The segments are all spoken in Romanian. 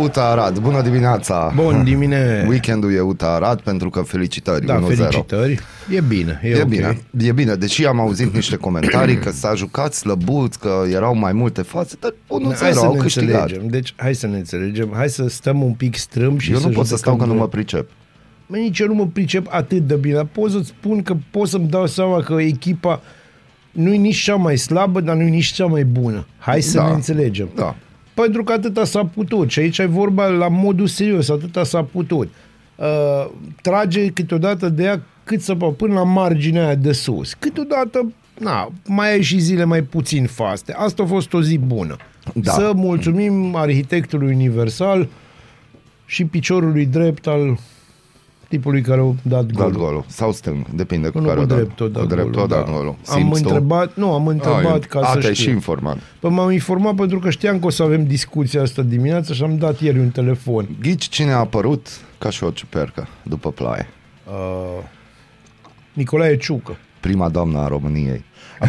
Uta Arad, bună dimineața! Bun dimine. Weekendul e Uta Arad pentru că felicitări, Da, 1-0. felicitări. E bine, e, E ok. bine, e bine, deși am auzit niște comentarii că s-a jucat slăbuț, că erau mai multe fațe, dar 1-0 Hai să au ne câștigat. înțelegem. Deci, hai să ne înțelegem. Hai să stăm un pic strâm și Eu să nu pot să stau că judecăm nu mă drept. pricep. Mă, nici eu nu mă pricep atât de bine. Pot să-ți spun că pot să-mi dau seama că echipa nu e nici cea mai slabă, dar nu e nici cea mai bună. Hai să Da. ne înțelegem. Da. Pentru că atâta s-a putut. Și aici e vorba la modul serios, atâta s-a putut. Uh, trage câteodată de ea cât să poată, până la marginea aia de sus. Câteodată, na, mai ai și zile mai puțin faste. Asta a fost o zi bună. Da. Să mulțumim arhitectului universal și piciorului drept al tipului care a dat Dat golul. golul. Sau stâng, depinde cu Nu care cu o dat. drept, tot Cu drept, tot dat golul. Am Simți tu? întrebat, nu, am întrebat Ah, ca a, să te-ai știu. și informat. Păi m-am informat pentru că știam că o să avem discuția asta dimineața și am dat ieri un telefon. Ghici cine a apărut ca și o ciupercă după ploaie? Uh, Nicolae Ciucă. Prima doamnă a României.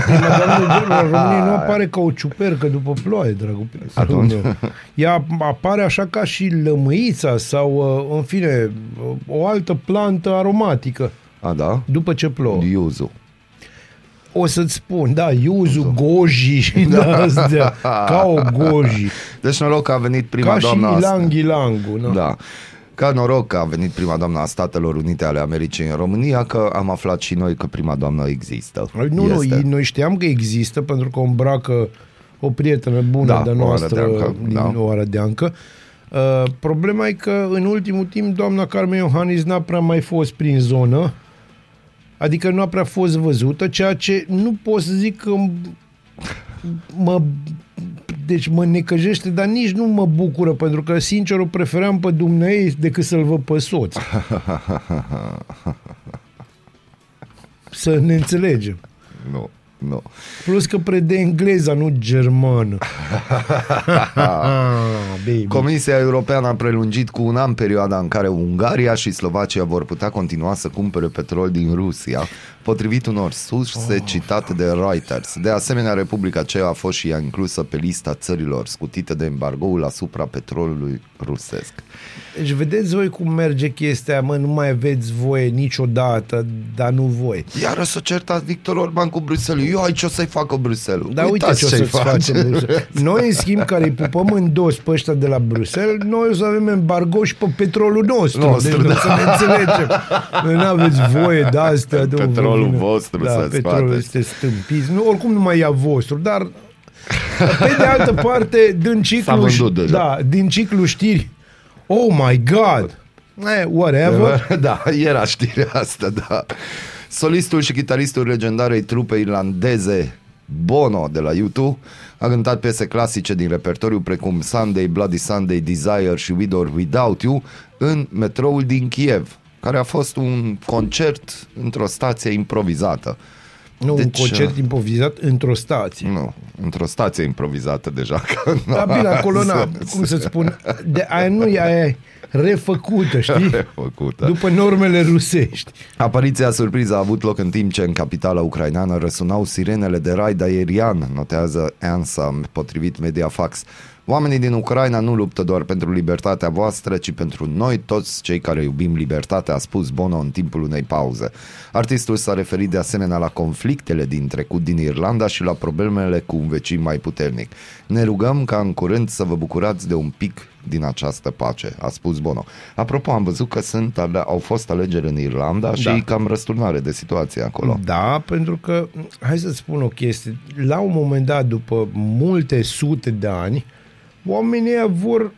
Prima doamnă de la România nu apare ca o ciupercă după ploaie, dragul Atunci? meu. Ea apare așa ca și lămâița sau, uh, în fine, uh, o altă plantă aromatică A, da? după ce plouă. Iuzu. O să-ți spun, da, iuzu, goji și da. astea, ca o goji. Deci noroc că a venit prima Ca și doamnă a- ilang ilangu. Da. Da. Ca noroc că a venit prima doamnă a Statelor Unite ale Americii în România, că am aflat și noi că prima doamnă există. Păi Nu, nu, Este. noi știam că există pentru că o îmbracă o prietenă bună Da, de o noastră arădeancă, din da. o arădeancă. Uh, problema e că în ultimul timp doamna Carmen Iohannis n-a prea mai fost prin zonă, adică nu a prea fost văzută, ceea ce nu pot să zic că m- mă deci mă necăjește, dar nici nu mă bucură, pentru că, sincer, o preferam pe dumnei decât să-l văd pe soț. Să ne înțelegem. Nu, nu. Plus că prede engleza, nu germană. ah, baby. Comisia Europeană a prelungit cu un an perioada în care Ungaria și Slovacia vor putea continua să cumpere petrol din Rusia, potrivit unor surse Oh. citate de Reuters. De asemenea, Republica Ceea a fost și ea inclusă pe lista țărilor scutite de embargoul asupra petrolului rusesc. Deci vedeți voi cum merge chestia, aia, mă, nu mai aveți voie niciodată, dar nu voi. Iar o să certați Victor Orban cu Bruxelles. Eu aici o să-i facă Bruxelles. Dar uite ce o ce-i să-ți facem. Bruxelles. Noi, în schimb, care îi pupăm în dos pe ăștia de la Bruxelles, noi o să avem embargo și pe petrolul nostru. Nostru, deci, da. să ne înțelegem. Noi nu aveți voie de astea. de Petrolul vină. vostru da, să petrolul scoateți. este stâmpit. Nu, oricum nu mai e a vostru, dar pe de altă parte, din ciclu, vândut deja. da, din ciclu știri, oh my God, eh, whatever, da, era știrea asta, da. Solistul și chitaristul legendarei trupe irlandeze Bono de la YouTube a cântat piese clasice din repertoriu precum Sunday, Bloody Sunday, Desire și With or Without You în metroul din Kiev, care a fost un concert într-o stație improvizată. nu Deci, un concert improvizat într-o stație. Nu, într-o stație improvizată deja. Că Da, bine, acolo, na, cum să spun, de aia nu e aia e refăcută, știi? Făcută. După normele rusești. Apariția surpriză a avut loc în timp ce în capitala ucraineană răsunau sirenele de raid aerian, notează ANSA, potrivit Mediafax. Oamenii din Ucraina nu luptă doar pentru libertatea voastră, ci pentru noi toți cei care iubim libertatea, a spus Bono în timpul unei pauze. Artistul s-a referit de asemenea la conflictele din trecut din Irlanda și la problemele cu un vecin mai puternic. Ne rugăm ca în curând să vă bucurați de un pic din această pace, a spus Bono. Apropo, am văzut că sunt, ale- au fost alegeri în Irlanda și Da. cam răsturnare de situație acolo. Da, pentru că, hai să spun o chestie, la un moment dat, după multe sute de ani, oamenii ăia vor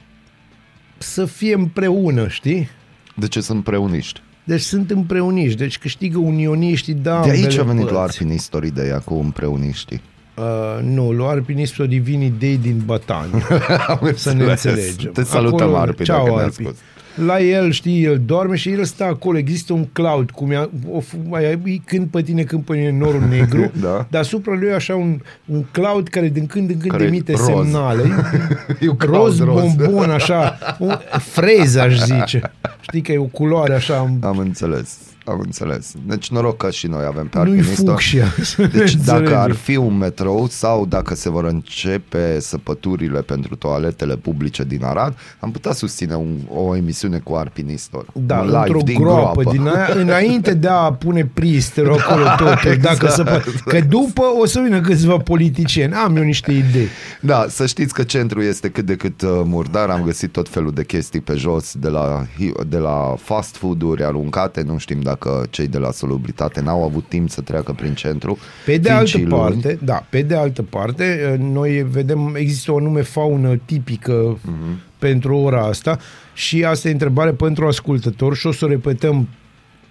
să fie împreună, știi? De ce sunt preuniști? Deci sunt împreuniști, deci câștigă unioniștii da De aici a ambele venit la părți. Arpin istoria ideea cu împreuniștii. Uh, nu, lui Arpin este o divini dei din Batania. Am să ne înțeles. înțelegem. Te salutăm, Acolo- Arpin, Ceau, dacă ne-a Arpin. Spus. La el, știi, el doarme și el stă acolo. Există un cloud, cum e, o, f- mai ai- când pe tine, când pe tine norul negru. Da. Deasupra lui e așa un, un cloud care din când în când Care e emite roz. semnale. E un roz, cloud roz. bombon, așa, un, freză, aș zice. Știi că e o culoare așa, Am înțeles. Am înțeles. Deci noroc că și noi avem pe nu-i alpinistă. fucsia. să ne Deci dacă înțelegem. ar fi un metrou sau dacă se vor începe săpăturile pentru toaletele publice din Arad, am putea susține un, o emisiune cu alpinistor. Da, un live într-o din groapă, groapă. din aia, înainte de a pune pristerul acolo totul, Exact, dacă se poate. Că după o să vină câțiva politicieni. Am eu niște idei. Da, să știți că centrul este cât de cât uh, murdar, am găsit tot felul de chestii pe jos, de la, hi- de la fast food-uri aruncate, nu știm dacă cei de la solubritate n-au avut timp să treacă prin centru. Pe de fiind altă și luni. parte, da, pe de altă parte, noi vedem, există o anume faună tipică Mhm. pentru ora asta și asta e întrebare pentru ascultător și o să o repetăm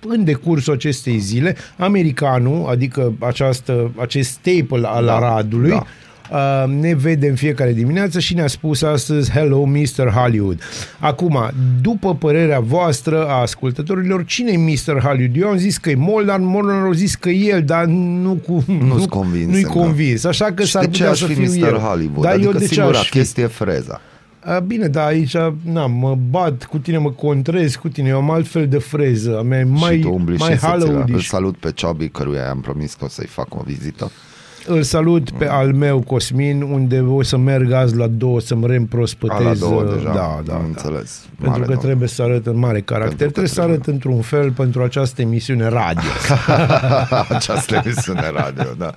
în decursul acestei zile, americanul, adică această, acest staple al Da, Aradului, da. Uh, ne vede în fiecare dimineață și ne-a spus astăzi Hello Mr. Hollywood. Acum, după părerea voastră a ascultătorilor, cine e Mr. Hollywood? Eu am zis că e Molnar, Molnar a zis că e el, dar nu cu, Nu-s convins, Nu-i da. convins, așa că Și s-ar de ce putea aș să fi fiu Mr. eu. Hollywood? Dar adică eu de ce singura aș fi? chestie e freza. A, bine, da, aici, na, mă bat cu tine, mă contrez cu tine, eu am altfel de freză, a mea e mai, și tu umbli mai și să Îl Hollywoodish. salut pe Ciobi, căruia am promis că o să-i fac o vizită. Îl salut pe al meu, Cosmin, unde o să merg azi la două să-mi reîmprospătez. A, la două uh, deja, Da, am da, da. înțeles. Pentru Mare că domn. trebuie să arăt în mare caracter. Pentru că Trebuie să trebuie. arăt într-un fel pentru această emisiune radio. Această emisiune radio, da.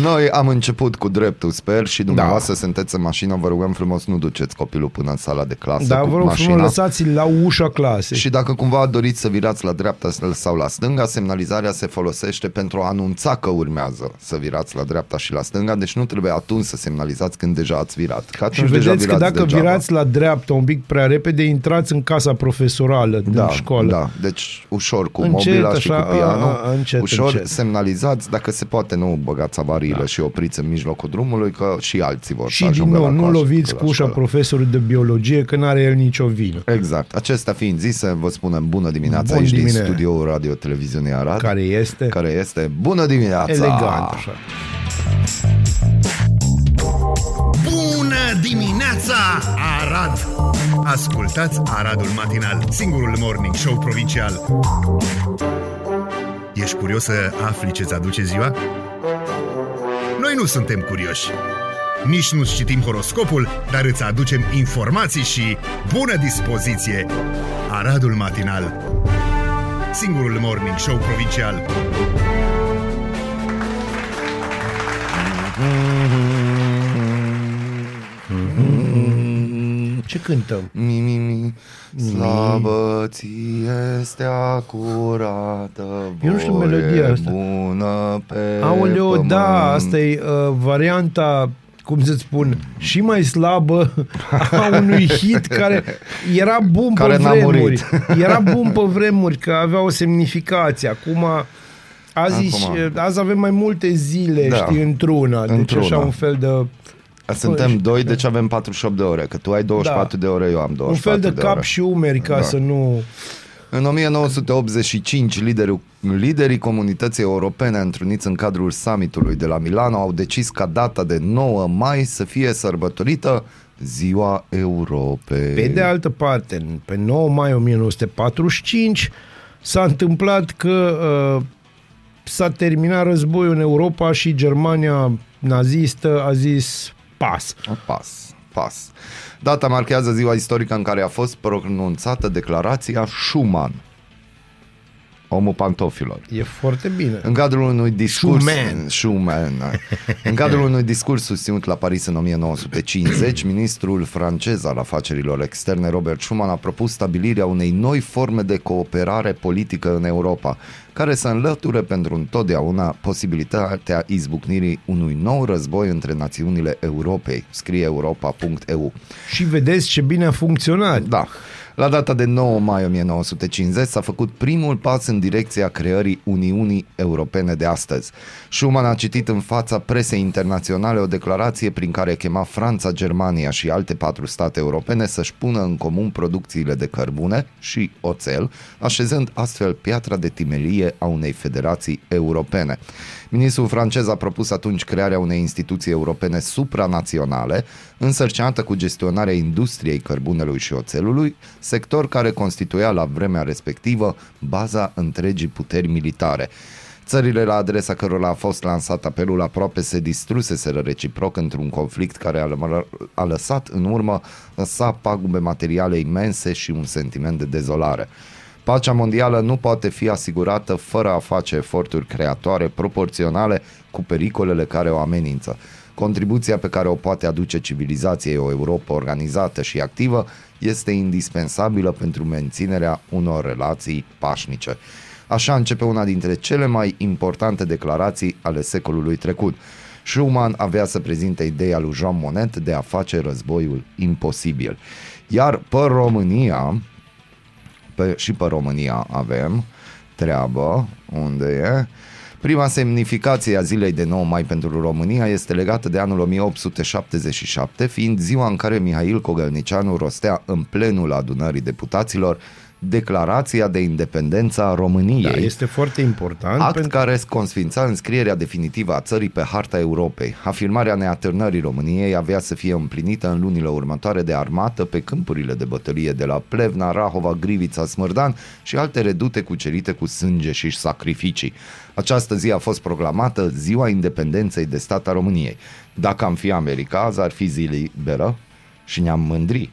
Noi am început cu dreptul, sper, și dumneavoastră da. sunteți în mașină, vă rugăm frumos, nu duceți copilul până în sala de clasă Dar cu vă rog mașina. frumos, lăsați-l la ușa clasei. Și dacă cumva doriți să virați la dreapta sau la stânga, semnalizarea se folosește pentru a anunța că urmează să virați la dreapta și la stânga, deci nu trebuie atunci să semnalizați când deja ați virat. Că atunci Și deja vedeți că virați dacă degeaba. virați la dreapta un pic prea repede, intrați în casa profesorală din da, școală. Da, deci ușor cu Încet, mobila și așa, cu pianul, a, a, încet, ușor încet. semnalizați, dacă se poate nu băgați avariile da. și opriți în mijlocul drumului, că și alții vor Și să din ajungă nou, la nu coașă, loviți la cu ușa școală. profesorului de biologie, că n-are el nicio vină. Exact. Acestea fiind zise, vă spunem bună dimineața Bun aici dimine. din studioul Radio Televiziunii Arad. Care este care este bună dimineața! elegant, așa. Bună dimineața, Arad! Ascultați Aradul Matinal, singurul morning show provincial. Ești curios să afli ce-ți aduce ziua? Noi nu suntem curioși. Nici nu citim horoscopul, dar îți aducem informații și bună dispoziție. Aradul Matinal, singurul morning show provincial. Ce cântăm? Mi, mi, mi, slabă ți este curată Eu nu știu voie melodia asta. bună pe Aoleo, pământ. da, asta e uh, varianta cum să spun, și mai slabă a unui hit care era bun Care pe n-a vremuri. murit. Era bun pe vremuri, că avea o semnificație. Acum, azi, Acum. azi avem mai multe zile, Da. știi, într-una. Deci Într-una. așa un fel de... Suntem doi, deci avem 48 de ore, că tu ai 24 Da. de ore, eu am 24 Un fel de, ore. cap și umeri ca Da. să nu... În 1985, liderul, liderii comunității europene întruniți în cadrul summitului de la Milano au decis ca data de 9 mai să fie sărbătorită Ziua Europei. Pe de altă parte, pe 9 mai 1945 s-a întâmplat că uh, s-a terminat războiul în Europa și Germania nazistă a zis pas. Pas. Pas. Data marchează ziua istorică în care a fost pronunțată declarația Schuman. Omul pantofilor. E foarte bine. În cadrul unui discurs Schumann. Schumann. În cadrul unui discurs susținut la Paris în 1950, ministrul francez al afacerilor externe Robert Schuman a propus stabilirea unei noi forme de cooperare politică în Europa, care să înlăture pentru întotdeauna posibilitatea izbucnirii unui nou război între națiunile Europei, scrie europa.eu. Și vedeți ce bine a funcționat. Da. La data de 9 mai 1950 s-a făcut primul pas în direcția creării Uniunii Europene de astăzi. Schuman a citit în fața presei internaționale o declarație prin care chema Franța, Germania și alte patru state europene să-și pună în comun producțiile de cărbune și oțel, așezând astfel piatra de timelie a unei federații europene. Ministrul francez a propus atunci crearea unei instituții europene supranaționale, însărcinată cu gestionarea industriei cărbunelui și oțelului, sector care constituia la vremea respectivă baza întregii puteri militare. Țările la adresa cărora a fost lansat apelul aproape se distruseseră reciproc într-un conflict care a, lămă- a lăsat în urmă sa pagube materiale imense și un sentiment de dezolare. Pacea mondială nu poate fi asigurată fără a face eforturi creatoare proporționale cu pericolele care o amenință. Contribuția pe care o poate aduce civilizației o Europa organizată și activă este indispensabilă pentru menținerea unor relații pașnice. Așa începe una dintre cele mai importante declarații ale secolului trecut. Schumann avea să prezinte ideea lui Jean Monnet de a face războiul imposibil. Iar pe România, pe, și pe România avem treabă, unde e? Prima semnificație a zilei de 9 mai pentru România este legată de anul 1877, fiind ziua în care Mihail Cogălnicianu rostea în plenul adunării deputaților declarația de independență a României. Da, este foarte important. Act pentru- care consfința înscrierea definitivă a țării pe harta Europei. Afirmarea neatârnării României avea să fie împlinită în lunile următoare de armată pe câmpurile de bătălie de la Plevna, Rahova, Grivița, Smărdan și alte redute cucerite cu sânge și sacrificii. Această zi a fost proclamată Ziua Independenței de stat a României. Dacă am fi America, azi ar fi zi liberă și ne-am mândri.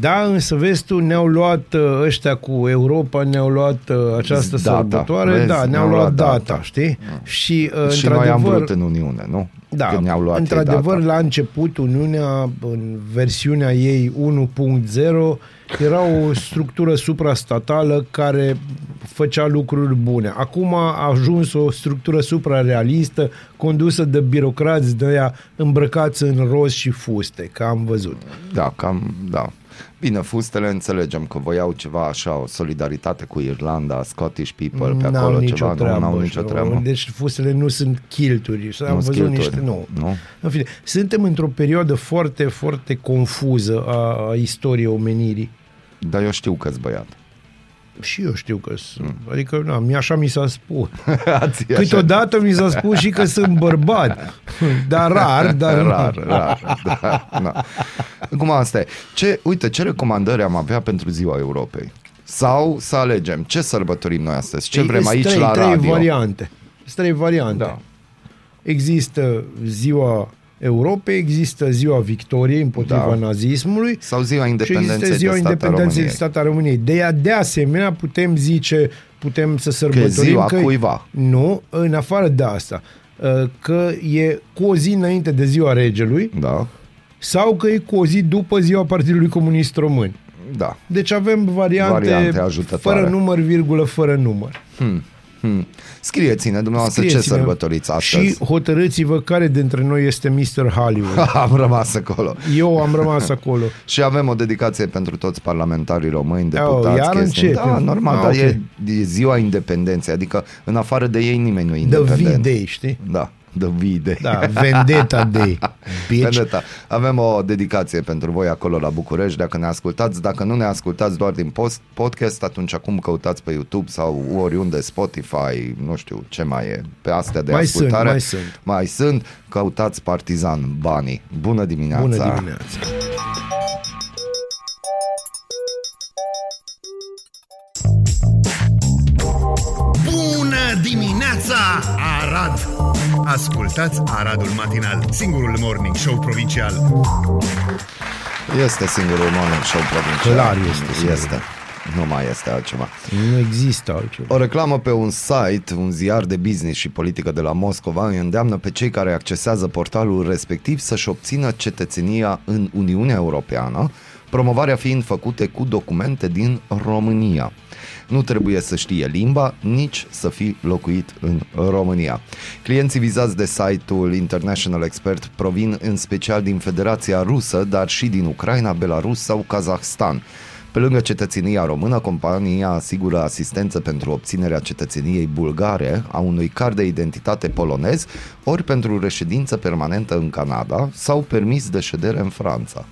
Da, însă vezi tu, ne-au luat uh, ăștia cu Europa, ne-au luat uh, această Data, sărbătoare, vezi? da, ne-au luat data, știi? Și, uh, și noi am într-adevăr, vrut în Uniune, nu? Da, Când ne-au luat ei într-adevăr, data. la început, Uniunea, în versiunea ei 1.0, era o structură suprastatală care făcea lucruri bune. Acum a ajuns o structură suprarealistă, condusă de birocrați de aia îmbrăcați în roz și fuste, că am văzut. Da, cam, da. Bine, fustele înțelegem că voiau ceva așa, o solidaritate cu Irlanda, Scottish people pe N-au acolo, nicio ceva, treabă. nu au nicio și- treabă. Deci fustele nu sunt chilturi. Am Nu-s văzut chilturi, niște... Nu. nu? În fine, suntem într-o perioadă foarte, foarte confuză a, a istoriei omenirii. Dar eu știu că-s băiat. Și eu știu că sunt. Adică, na, mi așa mi s-a spus. Ați așa- Câteodată mi s-a spus și că sunt bărbat. Dar rar, dar Rar, rar, da, da. Acum asta e. Ce, uite, ce recomandări am avea pentru ziua Europei? Sau să alegem ce sărbătorim noi astăzi? Ce Ei, vrem sunt aici trei, la trei radio? variante. Sunt trei variante. Da. Există ziua Europei, există ziua victoriei împotriva Da. nazismului Sau ziua și independenței există ziua de stat a independenței de României. stat a României. De, ea, de asemenea, putem zice, putem să Că e sărbătorim ziua că cuiva. Nu, în afară de asta, uh, că e cu o zi înainte de ziua regelui Da, sau că e cu o zi după ziua Partidului Comunist Român. da. Deci avem variante, Variante ajutătoare. fără număr, virgulă, fără număr. Hmm. Hmm. Scrieți-ne dumneavoastră ce Scrieți-ne sărbătoriți astăzi. Și hotărâți-vă care dintre noi este Mr. Hollywood. Am rămas acolo. Eu am rămas acolo. Și avem o dedicație pentru toți parlamentarii români, Oh, deputați. iar chestii. începe. Da, normal, Ah, dar ok. e, e ziua independenței, adică în afară de ei nimeni nu e The independent. V-Day, știi? Da, The V-Day. Da, Vendetta Day. Bitch. Vendetta. Avem o dedicație pentru voi acolo la București, dacă ne ascultați. Dacă nu ne ascultați doar din post, podcast, atunci acum căutați pe YouTube sau oriunde, Spotify, nu știu ce mai e, pe astea de Mai sunt, ascultare. mai sunt. Mai sunt, căutați Partizan Banii. Bună dimineața! Bună dimineața. Bună dimineața, Arad! Ascultați Aradul Matinal, singurul morning show provincial. Este singurul morning show provincial. Clar este singurul. Este. Nu mai este altceva. Nu există altceva. O reclamă pe un site, un ziar de business și politică de la Moscova, îi îndeamnă pe cei care accesează portalul respectiv să-și obțină cetățenia în Uniunea Europeană, promovarea fiind făcute cu documente din România. Nu trebuie să știe limba, nici să fi locuit în România. Clienții vizați de site-ul International Expert provin în special din Federația Rusă, dar și din Ucraina, Belarus sau Kazahstan. Pe lângă cetățenia română, compania asigură asistență pentru obținerea cetățeniei bulgare a unui card de identitate polonez, ori pentru reședință permanentă în Canada sau permis de ședere în Franța.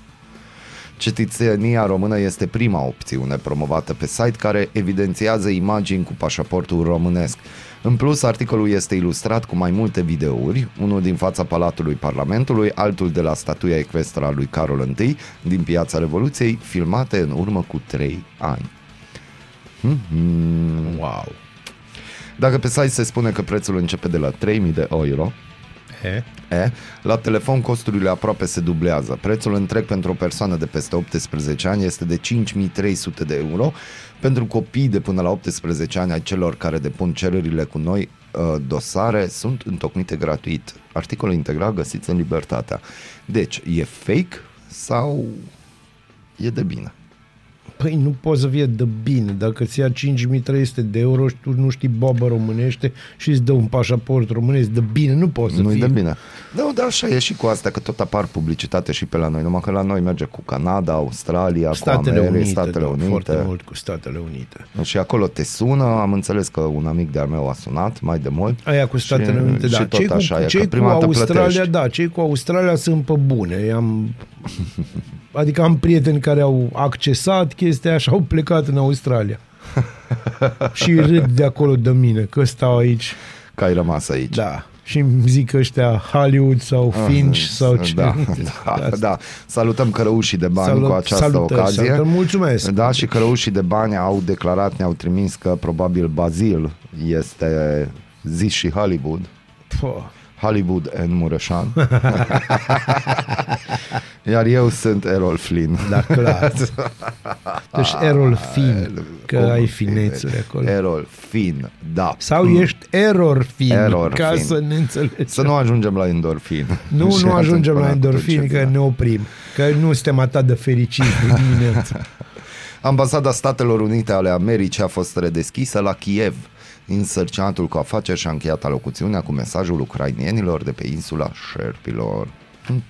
Cetățenia română este prima opțiune promovată pe site care evidențiază imagini cu pașaportul românesc. În plus, articolul este ilustrat cu mai multe videouri, unul din fața Palatului Parlamentului, altul de la statuia ecvestră a lui Carol I din Piața Revoluției, filmate în urmă cu 3 ani. Mhm. Wow. Dacă pe site se spune că prețul începe de la 3000 de euro, E? E, la telefon costurile aproape se dublează. Prețul întreg pentru o persoană de peste 18 ani este de 5300 de euro. Pentru copii de până la 18 ani ai celor care depun cererile cu noi uh, dosare sunt întocmite gratuit. Articolul integral găsiți în Libertatea. Deci, e fake sau e de bine? Păi nu poți să fie de bine. Dacă îți ia 5300 de euro și tu nu știi babă românește și îți dă un pașaport românesc de bine, nu poți să Nu-i fii. de bine. Da, da, așa e și cu asta, că tot apar publicitate și pe la noi, numai că la noi merge cu Canada, Australia, Statele cu America, Unite, Statele da, Unite. foarte mult cu Statele Unite. Și acolo te sună, am înțeles că un amic de-al meu a sunat mai de mult. Aia cu Statele și, Unite, da. Și tot cei cu, așa e, cei că cu prima dată Australia, plătești. da, cei cu Australia sunt pe bune. Am, adică am prieteni care au accesat chestia aia și au plecat în Australia. și râd de acolo de mine, că stau aici. Că ai rămas aici. Da. Și îmi zic ăștia Hollywood sau Finch sau ce. Da, da, da. Salutăm cărăușii de bani Salut- cu această salutări, ocazie. salutări, mulțumesc. Da, și cărăușii de bani au declarat, ne-au trimis că probabil Bazil este zis și Hollywood. Pă, Hollywood and Mureșan. Iar eu sunt Errol Flynn. da, clar. Deci Errol Fin, că Cum ai fi, finețuri acolo. Errol Fin, da. Sau ești error fin, Error ca fin. să ne înțelegem. Să nu ajungem la endorfin. Nu, Și nu atunci ajungem până la cu tot endorfini, ce că vine. ne oprim. Că nu suntem atât de fericiți de dimineață. Ambasada Statelor Unite ale Americii a fost redeschisă la Kiev. Însărcinatul cu afaceri și-a încheiat alocuțiunea cu mesajul ucrainienilor de pe insula Șerpilor.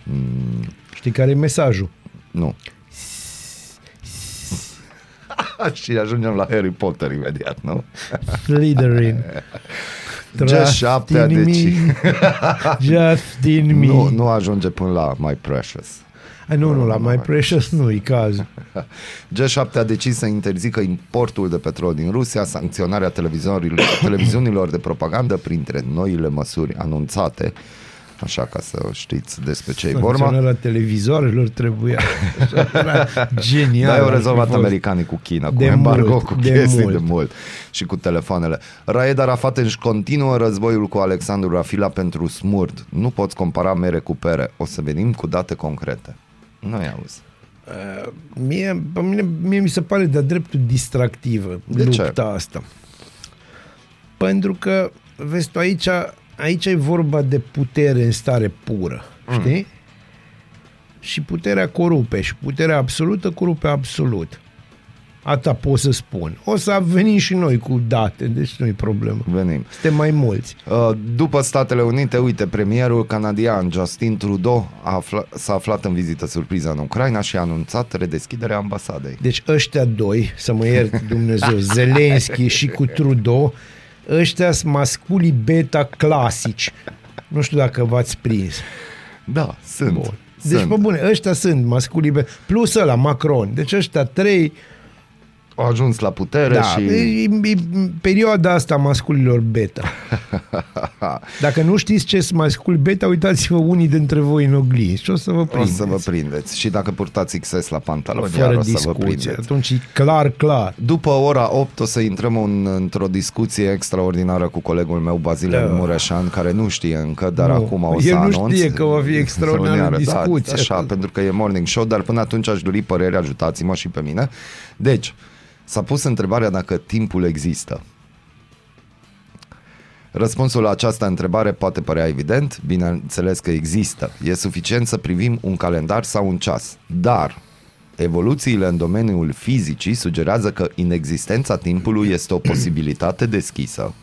Mm, Știi care e mesajul? nu. și ajungem la Harry Potter imediat, nu? Slytherin. G7 a Trust in decis. me. Just in me. Nu, nu ajunge până la My Precious. Ai, nu, nu, la My Precious nu e cazul. G7 a decis să interzică importul de petrol din Rusia, sancționarea televizorilor, televiziunilor de propagandă printre noile măsuri anunțate. Așa ca să știți despre ce e vorba. Sancționarea televizoarelor trebuia. Așa Era genial. Da, au ar fi rezolvat fost. americanii cu China, cu De embargo, mult, cu de chestii mult. de mult și cu telefoanele. Raed Arafat își continuă războiul cu Alexandru Rafila pentru smurt. Nu poți compara mere cu pere. O să venim cu date concrete. Nu-i auzi. Mie, pe mine, mie mi se pare de-a dreptul distractivă De lupta ce? asta. Pentru că, vezi tu, aici, aici e vorba de putere în stare pură, mm. știi? Și puterea corupe și puterea absolută corupe absolut. Asta pot să spun. O să venim și noi cu date, deci nu-i problemă. Venim. Suntem mai mulți. Uh, După Statele Unite, uite, premierul canadian Justin Trudeau a afla- s-a aflat în vizită surpriză în Ucraina și a anunțat redeschiderea ambasadei. Deci ăștia doi, să mă iert Dumnezeu, Zelenski și cu Trudeau, ăștia sunt masculii beta clasici. Nu știu dacă v-ați prins. Da, sunt. Bun. Deci, sunt. pe bune, ăștia sunt masculii beta. Plus ăla, Macron. Deci ăștia trei au ajuns la putere Da, și... e, e, perioada asta masculilor beta. Dacă nu știți ce sunt masculi beta, uitați-vă unii dintre voi în oglinzi și o să vă O prindeți. să vă prindeți. Și dacă purtați XS la pantaloni, Fără iar o să vă discuție. prindeți. Atunci e clar, clar. După ora 8 o să intrăm în, într-o discuție extraordinară cu colegul meu Bazile Da. Mureșan, care nu știe încă, dar Nu. acum o El să nu anunț. știe că va fi extraordinară discuție. Da, așa, pentru că e morning show, dar până atunci aș dori păreri, ajutați-mă și pe mine. Deci, s-a pus întrebarea dacă timpul există. Răspunsul la această întrebare poate părea evident, bineînțeles că există. E suficient să privim un calendar sau un ceas. Dar evoluțiile în domeniul fizicii sugerează că inexistența timpului este o posibilitate deschisă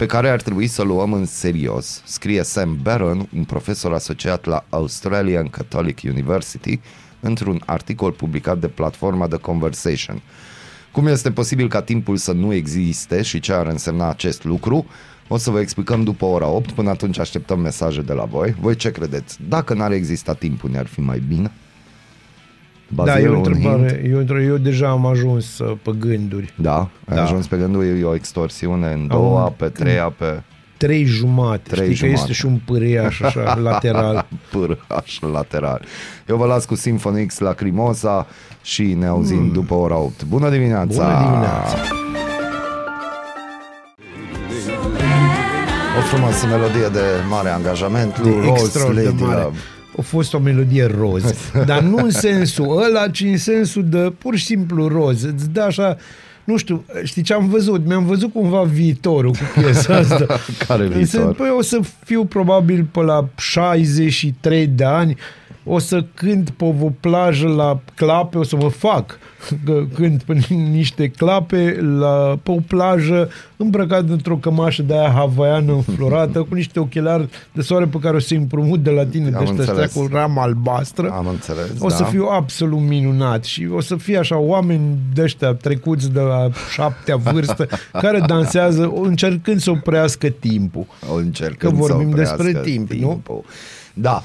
pe care ar trebui să o luăm în serios, scrie Sam Barron, un profesor asociat la Australian Catholic University, într-un articol publicat de platforma The Conversation. Cum este posibil ca timpul să nu existe și ce ar însemna acest lucru? O să vă explicăm după ora 8, până atunci așteptăm mesaje de la voi. Voi ce credeți? Dacă n-ar exista timpul, ne-ar fi mai bine? Da, Bazil, e o un hint? întrebare. Eu, între- eu deja am ajuns uh, pe gânduri. Da, ai Da. ajuns pe gândul, e o extorsiune în doua, pe treia, pe Trei jumate. Trei Știi că jumate. este și un pâriaș așa, lateral. pârâș lateral. Eu vă las cu Symphony X la Crimosa și ne auzim mm. după ora 8. Bună dimineața! Bună dimineața! O frumoasă melodie de mare angajament lui De Rose extraordinar. Lady Love. A fost o melodie roz, dar nu în sensul ăla, ci în sensul de pur și simplu roz. Îți dă așa, nu știu, știi ce am văzut? Mi-am văzut cumva viitorul cu piesa asta. Care În viitor? sens, Păi o să fiu probabil pe la 63 de ani, o să cânt pe o plajă la clape, o să mă fac că cânt pe niște clape la, pe o plajă îmbrăcat într-o cămașă de aia havaiană înflorată cu niște ochelari de soare pe care o să împrumut de la tine Am de ăștia înțeles. cu ramă albastră. Am înțeles, O da. să fiu absolut minunat și o să fie așa oameni de ăștia trecuți de la șaptea vârstă care dansează încercând să oprească timpul. O încercăm Că vorbim să despre oprească timp, nu? timpul. Da.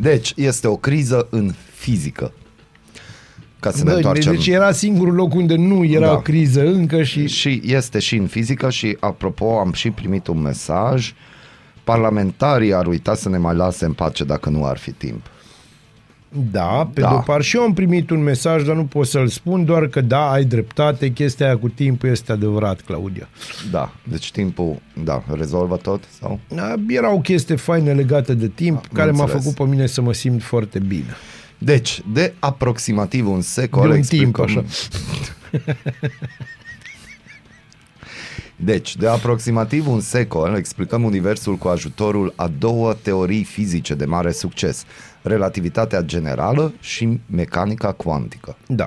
Deci, este o criză în fizică. Ca să ne Bă, întoarcem. deci era singurul loc unde nu era Da. o criză încă și... Și este și în fizică și, apropo, am și primit un mesaj. Parlamentarii ar uita să ne mai lase în pace dacă nu ar fi timp. Da, pe Da. da. de-o parte și eu am primit un mesaj, dar nu pot să-l spun, doar că da, ai dreptate, chestia aia cu timpul este adevărat, Claudia. Da, deci timpul, da, rezolvă tot sau? Da, Era o chestie faină legată de timp, Am care m-a înțeles. făcut pe mine să mă simt foarte bine. Deci, de aproximativ un secol De un explicăm... timp, așa. Deci, de aproximativ un secol explicăm universul cu ajutorul a două teorii fizice de mare succes, relativitatea generală și mecanica cuantică. Da.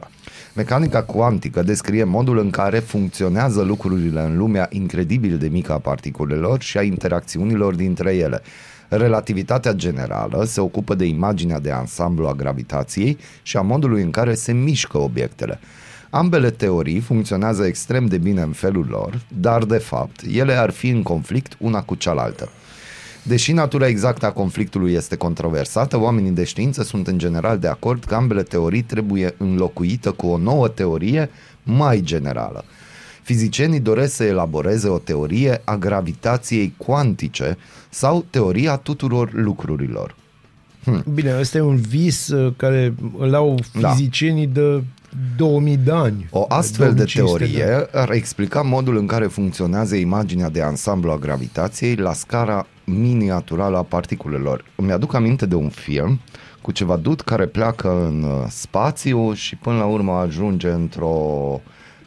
Mecanica cuantică descrie modul în care funcționează lucrurile în lumea incredibil de mică a particulelor și a interacțiunilor dintre ele. Relativitatea generală se ocupă de imaginea de ansamblu a gravitației și a modului în care se mișcă obiectele. Ambele teorii funcționează extrem de bine în felul lor, dar de fapt ele ar fi în conflict una cu cealaltă. Deși natura exactă a conflictului este controversată, oamenii de știință sunt în general de acord că ambele teorii trebuie înlocuită cu o nouă teorie mai generală. Fizicienii doresc să elaboreze o teorie a gravitației cuantice sau teoria tuturor lucrurilor. Bine, ăsta e un vis uh, care îl au Da. fizicienii de 2000 de ani. O astfel de 2500 teorie ar explica modul în care funcționează imaginea de ansamblu a gravitației la scara miniaturală a particulelor. Îmi aduc aminte de un film cu ceva dud care pleacă în uh, spațiu și până la urmă ajunge într-o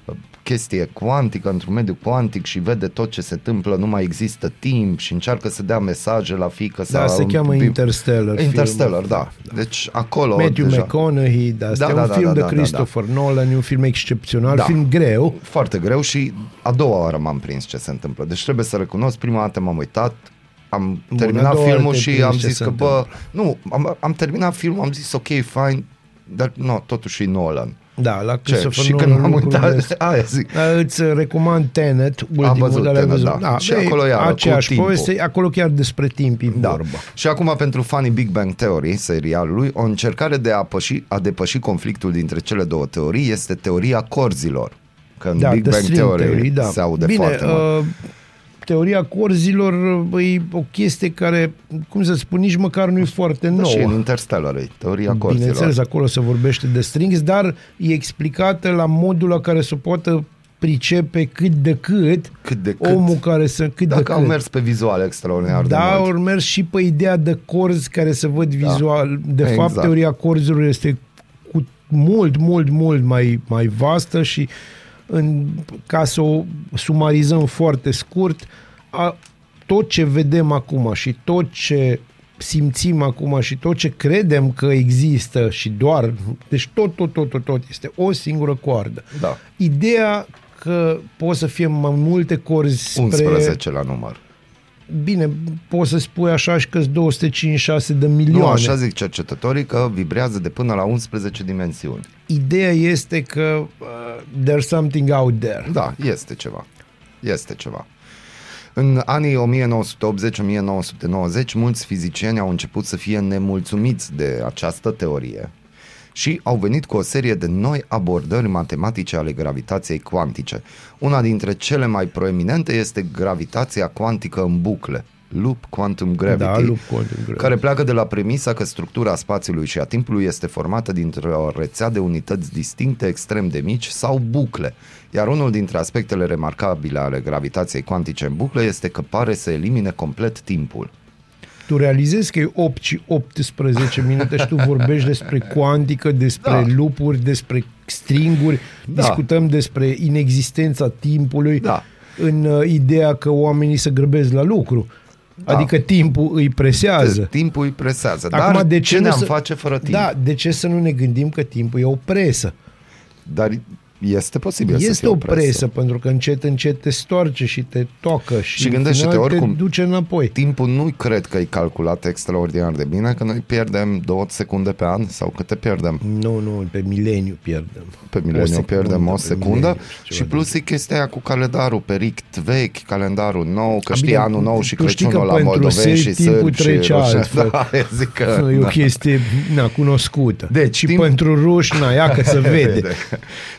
uh, chestie cuantică, într-un mediu cuantic și vede tot ce se întâmplă, nu mai există timp și încearcă să dea mesaje la fică. Da, se cheamă Interstellar Interstellar, filmul. da. Deci acolo Matthew deja... McConaughey, da, asta Da, e da, un da, film da, de da, da, Christopher Nolan, e un film excepțional, film greu. Foarte greu și a doua oară m-am prins ce se întâmplă. Deci trebuie să recunosc, prima dată m-am uitat, am Bun, terminat a doua oară filmul te și prinzi am ce zis se că, bă, nu, am, am terminat filmul, am zis ok, fine, dar nu, totuși e Nolan. Da, la Ce? Christopher Și Nolan când m-am lucrurile uitat, astea- aia zic. Da, Îți recomand Tenet, ultimul, văzut dar l-ai Tenet, văzut. da. Și e acolo iară, cu aceeași timpul. poveste, acolo chiar despre timp e Da. vorba. Și acum pentru fanii Big Bang Theory, serialului, o încercare de a, păși, a depăși conflictul dintre cele două teorii este teoria corzilor. Că în Da, Big The Bang String Theory, Theory, da. se aude Bine, foarte mult. Uh, teoria corzilor uh, e o chestie care, cum să spun, nici măcar nu e foarte Da, nouă. și în Interstellar e teoria corzilor. Bineînțeles, acolo se vorbește de strings, dar e explicată la modul la care se poată pricepe cât de cât, Cât de cât. omul care să... Cât Dacă de au cât. mers pe vizual extraordinar de Da, mult. au mers și pe ideea de corzi care se văd vizual. De Exact. fapt, teoria corzilor este cu mult, mult, mult mai, mai vastă și în, ca să o sumarizăm foarte scurt, a, tot ce vedem acum și tot ce simțim acum și tot ce credem că există și doar, deci tot, tot, tot, tot, tot este o singură coardă. Da. Ideea că pot să fie mai multe corzi spre... 11 la număr. Bine, poți să spui așa și că 256 de Nu, milioane. așa zic cercetătorii că vibrează de până la 11 dimensiuni. Ideea este că uh, there's something out there. Da, este ceva. Este ceva. În anii 1980-1990, mulți fizicieni au început să fie nemulțumiți de această teorie și au venit cu o serie de noi abordări matematice ale gravitației cuantice. Una dintre cele mai proeminente este gravitația cuantică în bucle, loop quantum gravity, Da, loop quantum gravity. care pleacă de la premisa că structura spațiului și a timpului este formată dintr-o rețea de unități distincte extrem de mici sau bucle. Iar unul dintre aspectele remarcabile ale gravitației cuantice în bucle este că pare să elimine complet timpul. Tu realizezi că e 8 și 18 minute și tu vorbești despre cuantică, despre Da. lupuri, despre stringuri, Da. discutăm despre inexistența timpului Da. în uh, ideea că oamenii se grăbesc la lucru. Da. Adică timpul îi presează. Timpul îi presează. Acum, Dar de ce, ce nu ne-am să- face fără timp? Da, de ce să nu ne gândim că timpul e o presă? Dar este posibil să Este fie o presă, pentru că încet, încet te stoarce și te tocă și, Și în gândește-te, final oricum, te duce înapoi. Timpul nu cred că e calculat extraordinar de bine, că noi pierdem două secunde pe an sau câte pierdem? Nu, nu, pe mileniu pierdem. Pe O mileniu secundă, pierdem o pe secundă mileniu, și ceva plus e chestia aia cu calendarul perict vechi, calendarul nou, că A, știi bine, anul nou și tu știi Crăciunul că la pentru moldoveni sârbi și timpul sârbi și trece rușeni. altfel. Da, eu zic că... E o da. chestie na, cunoscută. Deci, și timp- pentru ruși, na, ia că se vede.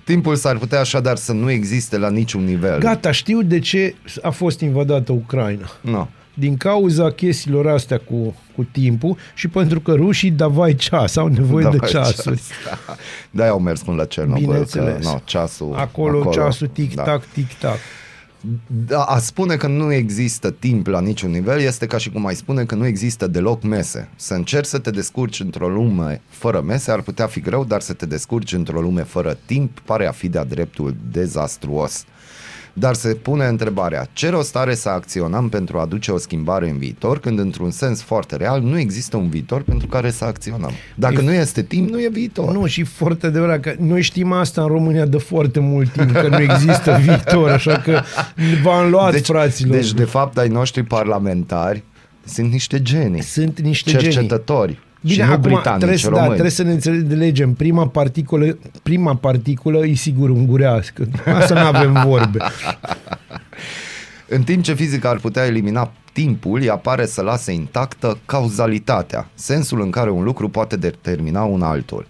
Timpul s-ar putea așadar să nu existe la niciun nivel. Gata, știu de ce a fost invadată Ucraina. No. Din cauza chestiilor astea cu, cu timpul și pentru că rușii davai ceas, au nevoie Da, de bă, ceasuri. ceas. Da, au mers până la Cernobâl. Bineînțeles. Că, no, ceasul Acolo, acolo ceasul tic-tac, Da. tic-tac. Da, a spune că nu există timp la niciun nivel este ca și cum ai spune că nu există deloc mese. Să încerci să te descurci într-o lume fără mese ar putea fi greu, dar să te descurci într-o lume fără timp pare a fi de-a dreptul dezastruos. Dar se pune întrebarea, ce rost are să acționăm pentru a aduce o schimbare în viitor, când într-un sens foarte real nu există un viitor pentru care să acționăm. Dacă E- nu este timp, nu e viitor. Nu, și foarte adevărat că noi știm asta în România de foarte mult timp, că nu există viitor, așa că v-am luat, deci, fraților. deci, de fapt, ai noștri parlamentari sunt niște genii. Sunt niște genii. Cercetători Bine, și nu acum britanici, trebuie, să- da, români. trebuie să ne înțelegem. Prima particulă, prima particulă e sigur ungurească. Asta nu avem vorbe. În timp ce fizica ar putea elimina timpul, ea pare să lase intactă cauzalitatea, sensul în care un lucru poate determina un altul.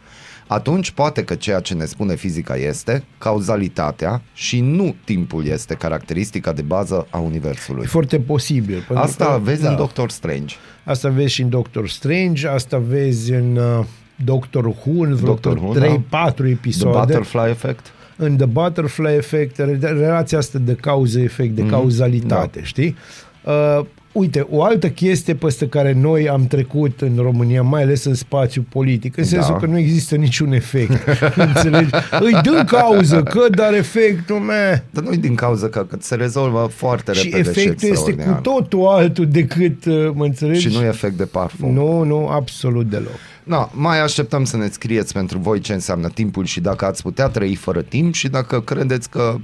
Atunci poate că ceea ce ne spune fizica este cauzalitatea și nu timpul este caracteristica de bază a E Universului. foarte posibil. pentru Asta că- vezi da. în Doctor Strange. Asta vezi și în Doctor Strange, asta vezi în uh, Doctor Who, în vreo Doctor Who, 3-4 da. The episoade. Butterfly Effect. în The Butterfly Effect, re- relația asta de cauză-efect, Mhm. de cauzalitate, da. știi? Uh, uite, o altă chestie peste care noi am trecut în România, mai ales în spațiu politic, în sensul Da. că nu există niciun efect. Înțelegi? Îi dăm cauză, că dar efectul, meh. Dar nu din cauza că, că se rezolvă foarte Și repede și efectul este cu extraordinar. totul altul decât, uh, mă înțelegi? Și nu e efect de parfum. Nu, nu, absolut deloc. No, mai așteptăm să ne scrieți pentru voi ce înseamnă timpul și dacă ați putea trăi fără timp și dacă credeți că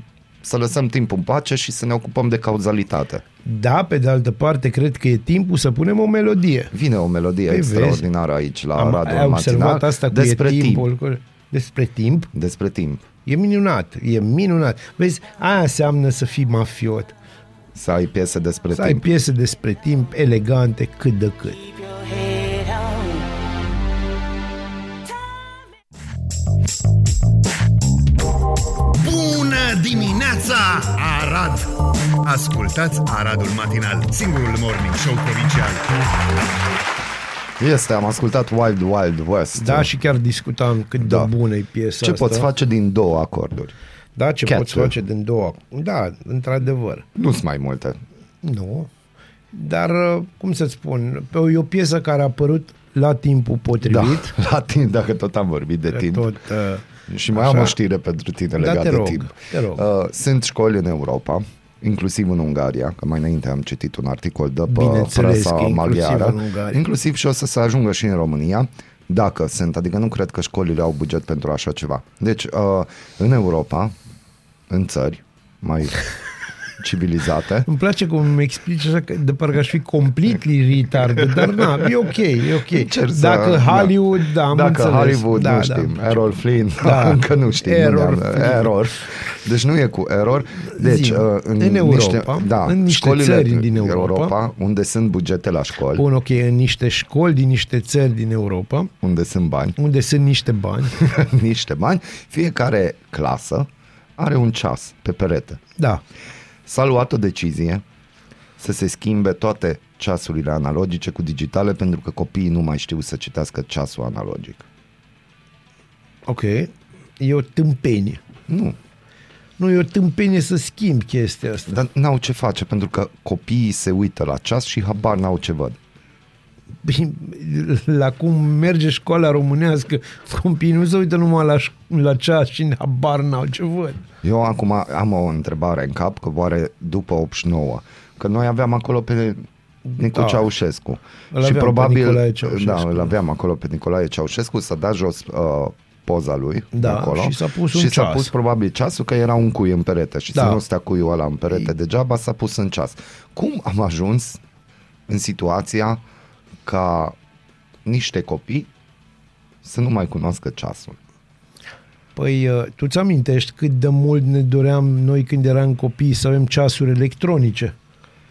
să lăsăm timpul în pace și să ne ocupăm de cauzalitate. Da, pe de altă parte, cred că e timpul să punem o melodie. Vine o melodie Păi extraordinară aici la Am, Radul ai observat Matinal asta cu despre e timp. timpul? Despre timp? Despre timp. E minunat, e minunat. Vezi, aia înseamnă să fii mafiot. Să ai piese despre Să ai timp. piese despre timp elegante cât de cât. Piața Arad Ascultați Aradul Matinal Singurul morning show provincial Este, am ascultat Wild Wild West. Da, și chiar discutam cât Da. de bună e piesa Ce asta. poți face din două acorduri? Da, ce Cat. poți face din două. Da, într-adevăr. Nu sunt mai multe. Nu. Dar, uh, cum să-ți spun, pe o- e o piesă care a apărut la timpul Da, potrivit. la timp, dacă tot am vorbit de Că timp. Tot, uh, Și mai Așa. am o știre pentru tine Da, legat te de rog, timp. te rog. Uh, sunt școli în Europa, inclusiv în Ungaria, că mai înainte am citit un articol de pe Bineînțeles presa că inclusiv maghiară, în Ungaria. inclusiv și o să se ajungă și în România, dacă sunt, adică nu cred că școlile au buget pentru așa ceva. Deci, uh, în Europa, în țări mai civilizate, Îmi place cum îmi explici așa că de parcă aș fi completely retard, dar na, e ok, e ok. Încerc să- Dacă da. Hollywood, da, am Dacă înțeles. Hollywood, da, nu știm. Errol Flynn, Da. încă nu știm. Error nu ne-am- Flynn. error. Deci nu e cu error. Deci, Zi, uh, în, în Europa, niște, da, în niște școlile țări din Europa, Europa, unde sunt bugete la școli, Bun, ok, în niște școli din niște țări din Europa, unde sunt bani, unde sunt niște bani, niște bani, fiecare clasă are un ceas pe perete. da, S-a luat o decizie să se schimbe toate ceasurile analogice cu digitale pentru că copiii nu mai știu să citească ceasul analogic. ok, e o tâmpenie. Nu, Nu, e o tâmpenie să schimbi chestia asta. dar n-au ce face pentru că copiii se uită la ceas și habar n-au ce văd. Bine, La cum merge școala românească, copiii nu se uită numai la, ș- la ceas și habar n-au ce văd. Eu acum am o întrebare în cap, că oare după 89, că noi aveam acolo pe Nicu Da. Ceaușescu. Îl și aveam pe probabil, Nicolae Ceaușescu. da, îl aveam acolo pe Nicolae Ceaușescu, să da jos uh, poza lui Da, de acolo și s-a pus un și s-a ceas. pus probabil ceasul că era un cui în perete și Da. să nu stea cuiul ăla în perete degeaba, s-a pus în ceas. Cum am ajuns în situația ca niște copii să nu mai cunoască ceasul? Păi, uh, tu ți amintești cât de mult ne doream noi când eram copii să avem ceasuri electronice?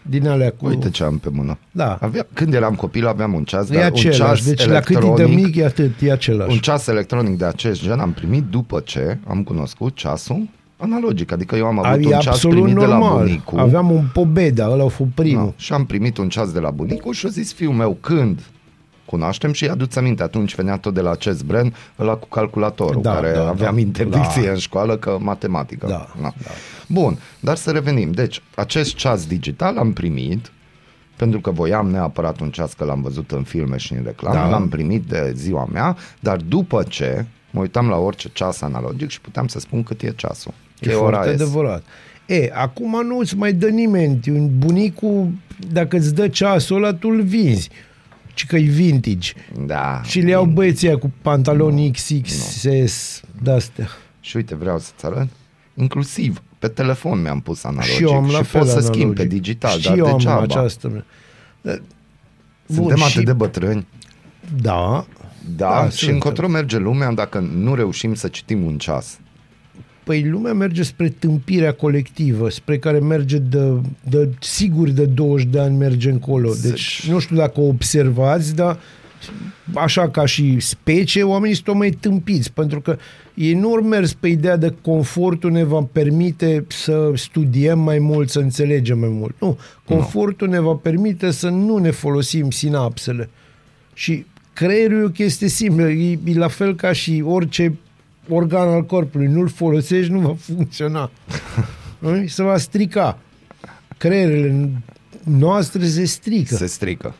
Din alea cu... Uite ce am pe mână. Da. Avea, când eram copil aveam un ceas, E dar un același, ceas deci la cât e de electronic, mic e atât, e același. un ceas electronic de acest gen am primit după ce am cunoscut ceasul analogic. Adică eu am avut e un ceas absolut primit de la normal. bunicul. Aveam un pobeda, ăla a fost primul. Da, și am primit un ceas de la bunicul și a zis fiul meu când cunoaștem și aduți aminte, atunci venea tot de la acest brand, ăla cu calculatorul, Da, care da, aveam da. interdicție Da. în școală că matematică. Da, da. Bun, dar să revenim. Deci, acest ceas digital am primit, pentru că voiam neapărat un ceas că l-am văzut în filme și în reclame, Da. l-am primit de ziua mea, dar după ce mă uitam la orice ceas analogic și puteam să spun cât e ceasul. E Ce ora foarte e. adevărat. E, acum nu îți mai dă nimeni. Un bunicul, dacă îți dă ceasul ăla, tu îl vinzi. Ci că e vintage. Da. Și le iau băieții aia cu pantaloni XXS de-astea. Și uite, vreau să-ți arăt. Inclusiv pe telefon mi-am pus analogic și eu am la și fel pot să analogic. schimb pe digital, și dar eu am degeaba. această. Dar- Suntem Bun, atât și- de bătrâni. Da. Da, Da, și suntem. încotro merge lumea dacă nu reușim să citim un ceas. Păi lumea merge spre tâmpirea colectivă, spre care merge de, de sigur de 20 de ani merge încolo. Deci Deci- nu știu dacă observați, dar așa ca și specie, oamenii sunt tot mai tâmpiți, pentru că ei nu ori mers pe ideea de confortul ne va permite să studiem mai mult, să înțelegem mai mult. Nu, confortul ne va permite să nu ne folosim sinapsele. Și creierul e o chestie simplă, e, e la fel ca și orice organ al corpului. Nu-l folosești, nu va funcționa. Nu? Se va strica. Creierele noastre se strică. Se strică.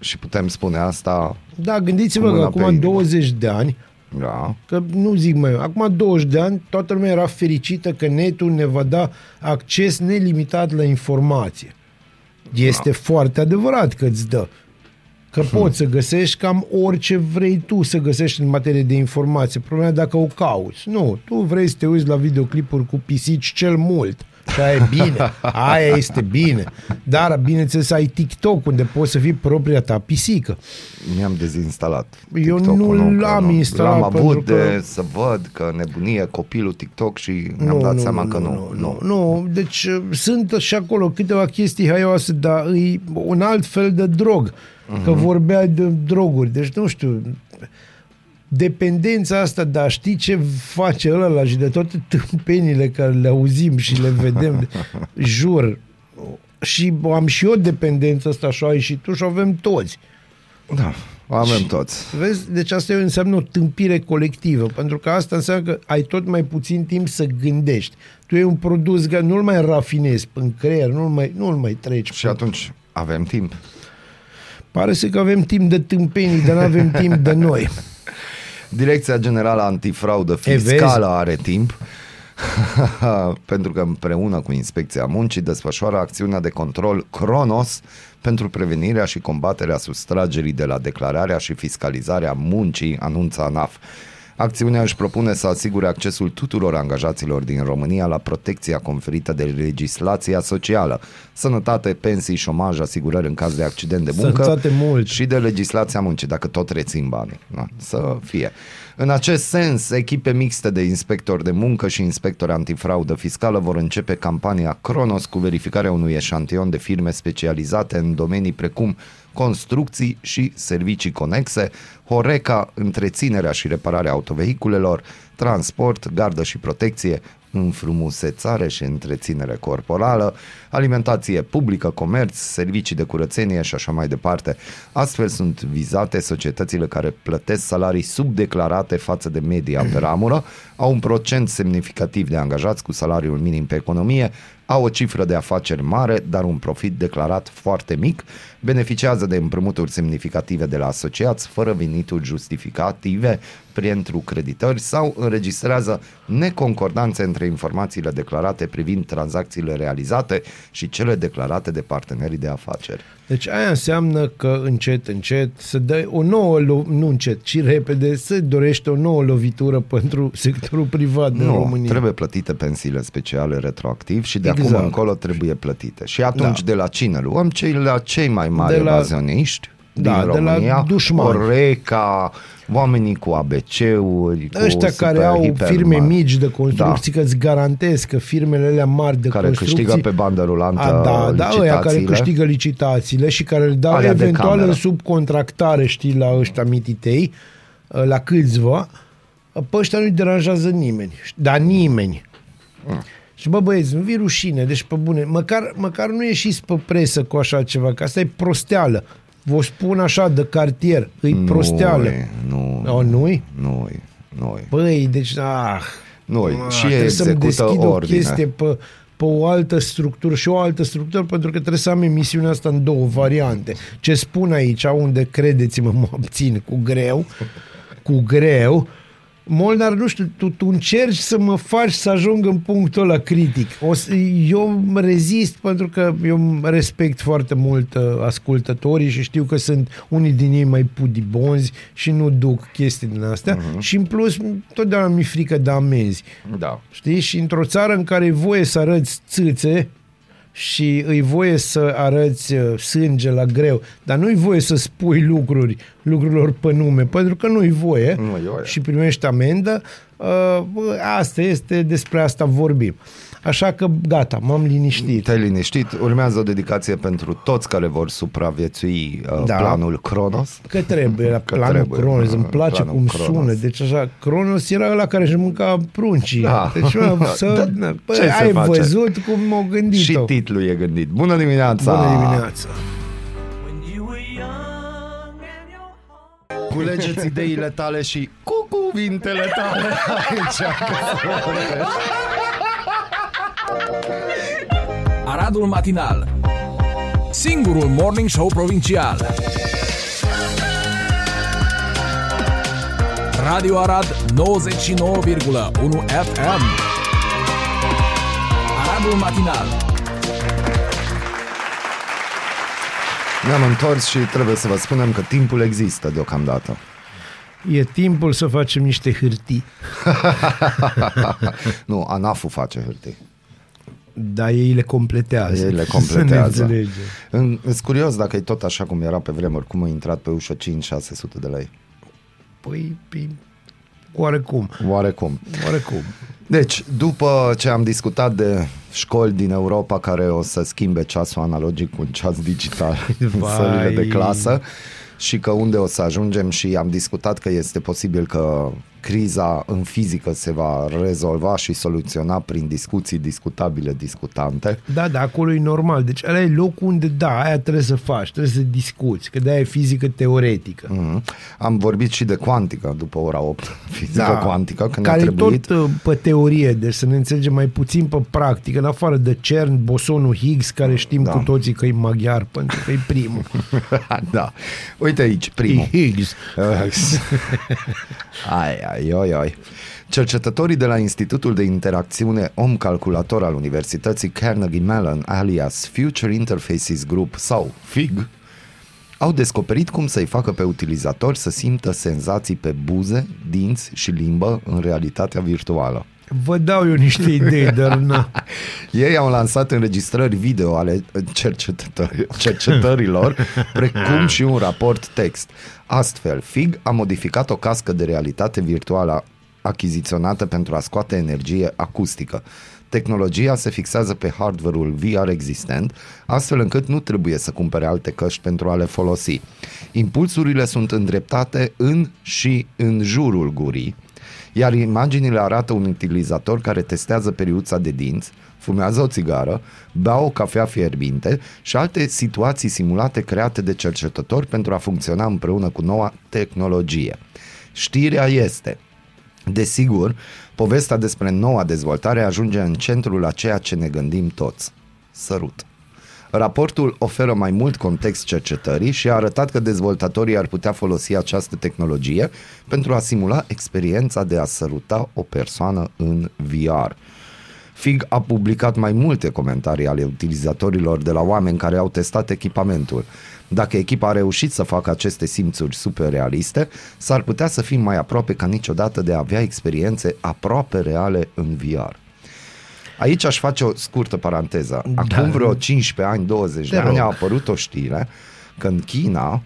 Și putem spune asta, Da, gândiți-vă Cu că mâna pe acum inimă. 20 de ani, da, că nu zic mai, acum 20 de ani, toată lumea era fericită că netul ne va da acces nelimitat la informație. Este foarte adevărat că îți dă. Că poți să găsești cam orice vrei tu să găsești în materie de informație. Problema e dacă o cauți. Nu, tu vrei să te uiți la videoclipuri cu pisici cel mult. Și aia e bine. Aia este bine. Dar, bineînțeles, ai TikTok unde poți să fii propria ta pisică. mi-am dezinstalat. Eu TikTok-ul, nu că l-am nu. instalat L-am pentru avut de că- să văd că nebunie copilul TikTok și mi-am dat seama că nu. nu, nu. Deci uh, sunt și acolo câteva chestii haioase, dar e un alt fel de drog. Că Mhm. vorbea de droguri. Deci nu știu, dependența asta de a ști ce face ăla și de toate tâmpenile care le auzim și le vedem, jur, și am și eu dependența asta și o ai și tu și o avem toți. Da, o avem toți. Vezi? Deci asta înseamnă o tâmpire colectivă, pentru că asta înseamnă că ai tot mai puțin timp să gândești. Tu e un produs, că nu-l mai rafinezi în creier, nu-l mai, nu-l mai treci. Și atunci avem timp. Pare să că avem timp de tâmpenii, dar nu avem timp de noi. Direcția Generală Antifraudă Fiscală are timp pentru că împreună cu Inspecția Muncii desfășoară acțiunea de control Cronos pentru prevenirea și combaterea sustragerii de la declararea și fiscalizarea muncii, anunță ANAF. Acțiunea își propune să asigure accesul tuturor angajaților din România la protecția conferită de legislația socială, sănătate, pensii, șomaj, asigurări în caz de accident de muncă Sănătate mult. și de legislația muncii, dacă tot rețin banii. Da, să fie. În acest sens, echipe mixte de inspectori de muncă și inspectori antifraudă fiscală vor începe campania Cronos cu verificarea unui eșantion de firme specializate în domenii precum construcții și servicii conexe, Horeca, întreținerea și repararea autovehiculelor, transport, gardă și protecție, înfrumusețare și întreținere corporală, alimentație publică, comerț, servicii de curățenie și așa mai departe. Astfel sunt vizate societățile care plătesc salarii subdeclarate față de media pe ramură, au un procent semnificativ de angajați cu salariul minim pe economie, au o cifră de afaceri mare, dar un profit declarat foarte mic, beneficiază de împrumuturi semnificative de la asociați fără venituri justificative pentru creditări sau înregistrează neconcordanțe între informațiile declarate privind tranzacțiile realizate și cele declarate de partenerii de afaceri. Deci aia înseamnă că încet, încet să dă o nouă, lo- nu încet, ci repede, să dorește o nouă lovitură pentru sectorul privat din Nu, România. trebuie plătite pensiile speciale retroactiv și de Exact. acum încolo trebuie plătite. Și atunci Da. de la cine luăm? Cei la cei mai mari De la- evazioniști Da, din de la România, dușmani. Oreca, oamenii cu ABC-uri, cu Ăștia super, care au hiper firme mari. mici de construcții, da. că îți garantez că firmele alea mari de care construcții... câștigă pe bandă rulantă A, da, da, ăia care licitațiile. câștigă licitațiile și care le dau Alea de eventual cameră. în subcontractare, știi, la ăștia mititei, la câțiva, pe ăștia nu-i deranjează nimeni, dar nimeni. Mm. Și bă băieți, nu vi rușine, deci pe bune, măcar, măcar nu ieșiți pe presă cu așa ceva, că asta e prosteală. Vă spun așa, de cartier, e prosteală. Nu-i, nu, O, nu-i? nu-i, nu-i. Băi, deci, ah, Nu-i. ah, Și trebuie să-mi execută deschid o ordine. chestie pe, pe o altă structură și o altă structură, pentru că trebuie să am emisiunea asta în două variante. Ce spun aici, unde credeți-mă, mă abțin cu greu, cu greu, Molnar, nu știu, tu, tu încerci să mă faci să ajung în punctul ăla critic. O să, eu rezist pentru că eu respect foarte mult uh, ascultătorii și știu că sunt unii din ei mai pudibonzi și nu duc chestii din astea uh-huh. și în plus totdeauna mi-e frică de amenzi. Da. Știi? Și într-o țară în care e voie să arăți țâțe și îi voie să arăți uh, sânge la greu, dar nu-i voie să spui lucruri lucrurilor pe nume, pentru că nu-i voie Nu-i voie. și primești amendă, uh, bă, asta este, despre asta vorbim. Așa că gata, m-am liniștit. Te-ai liniștit. Urmează o dedicație pentru toți care vor supraviețui uh, Da. planul Cronos. Că trebuie, la Că planul trebuie, Cronos, îmi uh, place planul cum Cronos. sună. Deci așa, Cronos era ăla care își mânca pruncii. Da. Deci, mă, să, Da, bă, ce se ai face? văzut cum m-au gândit Și titlul e gândit. Bună dimineața! Bună dimineața! Culegeți ideile tale și cu cuvintele tale aici. Aradul Matinal Singurul Morning Show Provincial Radio Arad 99,1 FM Aradul Matinal Ne-am întors și trebuie să vă spunem că timpul există deocamdată. E timpul să facem niște hârtii. nu, ANAF-ul face hârtii. Dar ei le completează. Ei le Să ne completează. înțelegem. În- Sunt curios dacă e tot așa cum era pe vremuri, cum a intrat pe ușă 5-600 de lei. Păi, păi, oarecum. Oarecum. Oarecum. Deci, după ce am discutat de școli din Europa care o să schimbe ceasul analogic cu un ceas digital în Vai. sălile de clasă, și că unde o să ajungem și am discutat că este posibil că criza în fizică se va rezolva și soluționa prin discuții discutabile, discutante. Da, da, acolo e normal. Deci ăla e locul unde, da, aia trebuie să faci, trebuie să discuți, că de-aia e fizică teoretică. Mhm. Am vorbit și de cuantică după ora 8, fizică cuantică, când Da. care a e trebuit... tot uh, pe teorie, deci să ne înțelegem mai puțin pe practică, în afară de CERN, bosonul Higgs, care știm Da. cu toții că e maghiar, pentru că e primul. da. Uite aici, primul. E Higgs. ai, ai, ai, ai. Cercetătorii de la Institutul de Interacțiune Om-Calculator al Universității Carnegie Mellon, alias Future Interfaces Group sau FIG, au descoperit cum să-i facă pe utilizator să simtă senzații pe buze, dinți și limbă în realitatea virtuală. Vă dau eu niște idei, dar na. Ei au lansat înregistrări video ale cercetători- cercetărilor, precum și un raport text. Astfel, FIG a modificat o cască de realitate virtuală achiziționată pentru a scoate energie acustică. Tehnologia se fixează pe hardware-ul VR existent, astfel încât nu trebuie să cumpere alte căști pentru a le folosi. Impulsurile sunt îndreptate în și în jurul gurii, iar imaginile arată un utilizator care testează periuța de dinți, fumează o țigară, bea o cafea fierbinte și alte situații simulate create de cercetători pentru a funcționa împreună cu noua tehnologie. Știrea este, desigur, povestea despre noua dezvoltare ajunge în centrul a ceea ce ne gândim toți. Sărut. Raportul oferă mai mult context cercetării și a arătat că dezvoltatorii ar putea folosi această tehnologie pentru a simula experiența de a săruta o persoană în VR. FIG a publicat mai multe comentarii ale utilizatorilor de la oameni care au testat echipamentul. Dacă echipa a reușit să facă aceste simțuri super realiste, s-ar putea să fim mai aproape ca niciodată de a avea experiențe aproape reale în VR. Aici aș face o scurtă paranteză. Acum Da. vreo 15 ani, 20 Te de ani rog. a apărut o știre că în China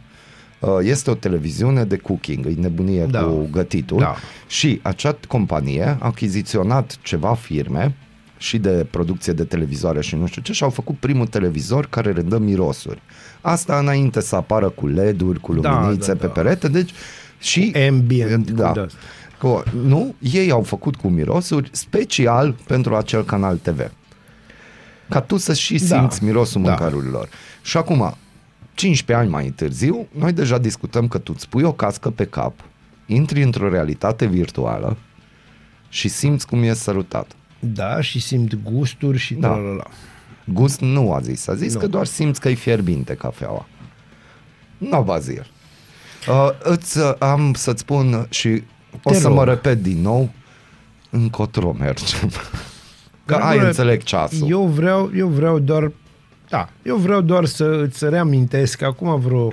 uh, este o televiziune de cooking, e nebunie Da. cu gătitul Da. și acea companie a achiziționat ceva firme și de producție de televizoare și nu știu ce și au făcut primul televizor care redă mirosuri. Asta înainte să apară cu LED-uri, cu Da, luminițe da, pe da. perete, deci și Ambient, cu da. de-asta. Cu, nu, ei au făcut cu mirosuri special pentru acel canal TV. Ca tu să și Da. simți mirosul Da. mâncărurilor. Și acum, 15 ani mai târziu, noi deja discutăm că tu îți pui o cască pe cap, intri într-o realitate virtuală și simți cum e sărutat. Da, și simt gusturi și Da. da. la, la, la. Gust nu a zis, a zis Nu. că doar simți că e fierbinte cafeaua. Nu, Bazil. Uh, îți, uh, am să-ți spun și o Te să rog. mă repet din nou, încotro mergem. Că ai Dragule, înțeleg ceasul. Eu vreau, eu vreau doar da, eu vreau doar să îți reamintesc că acum vreo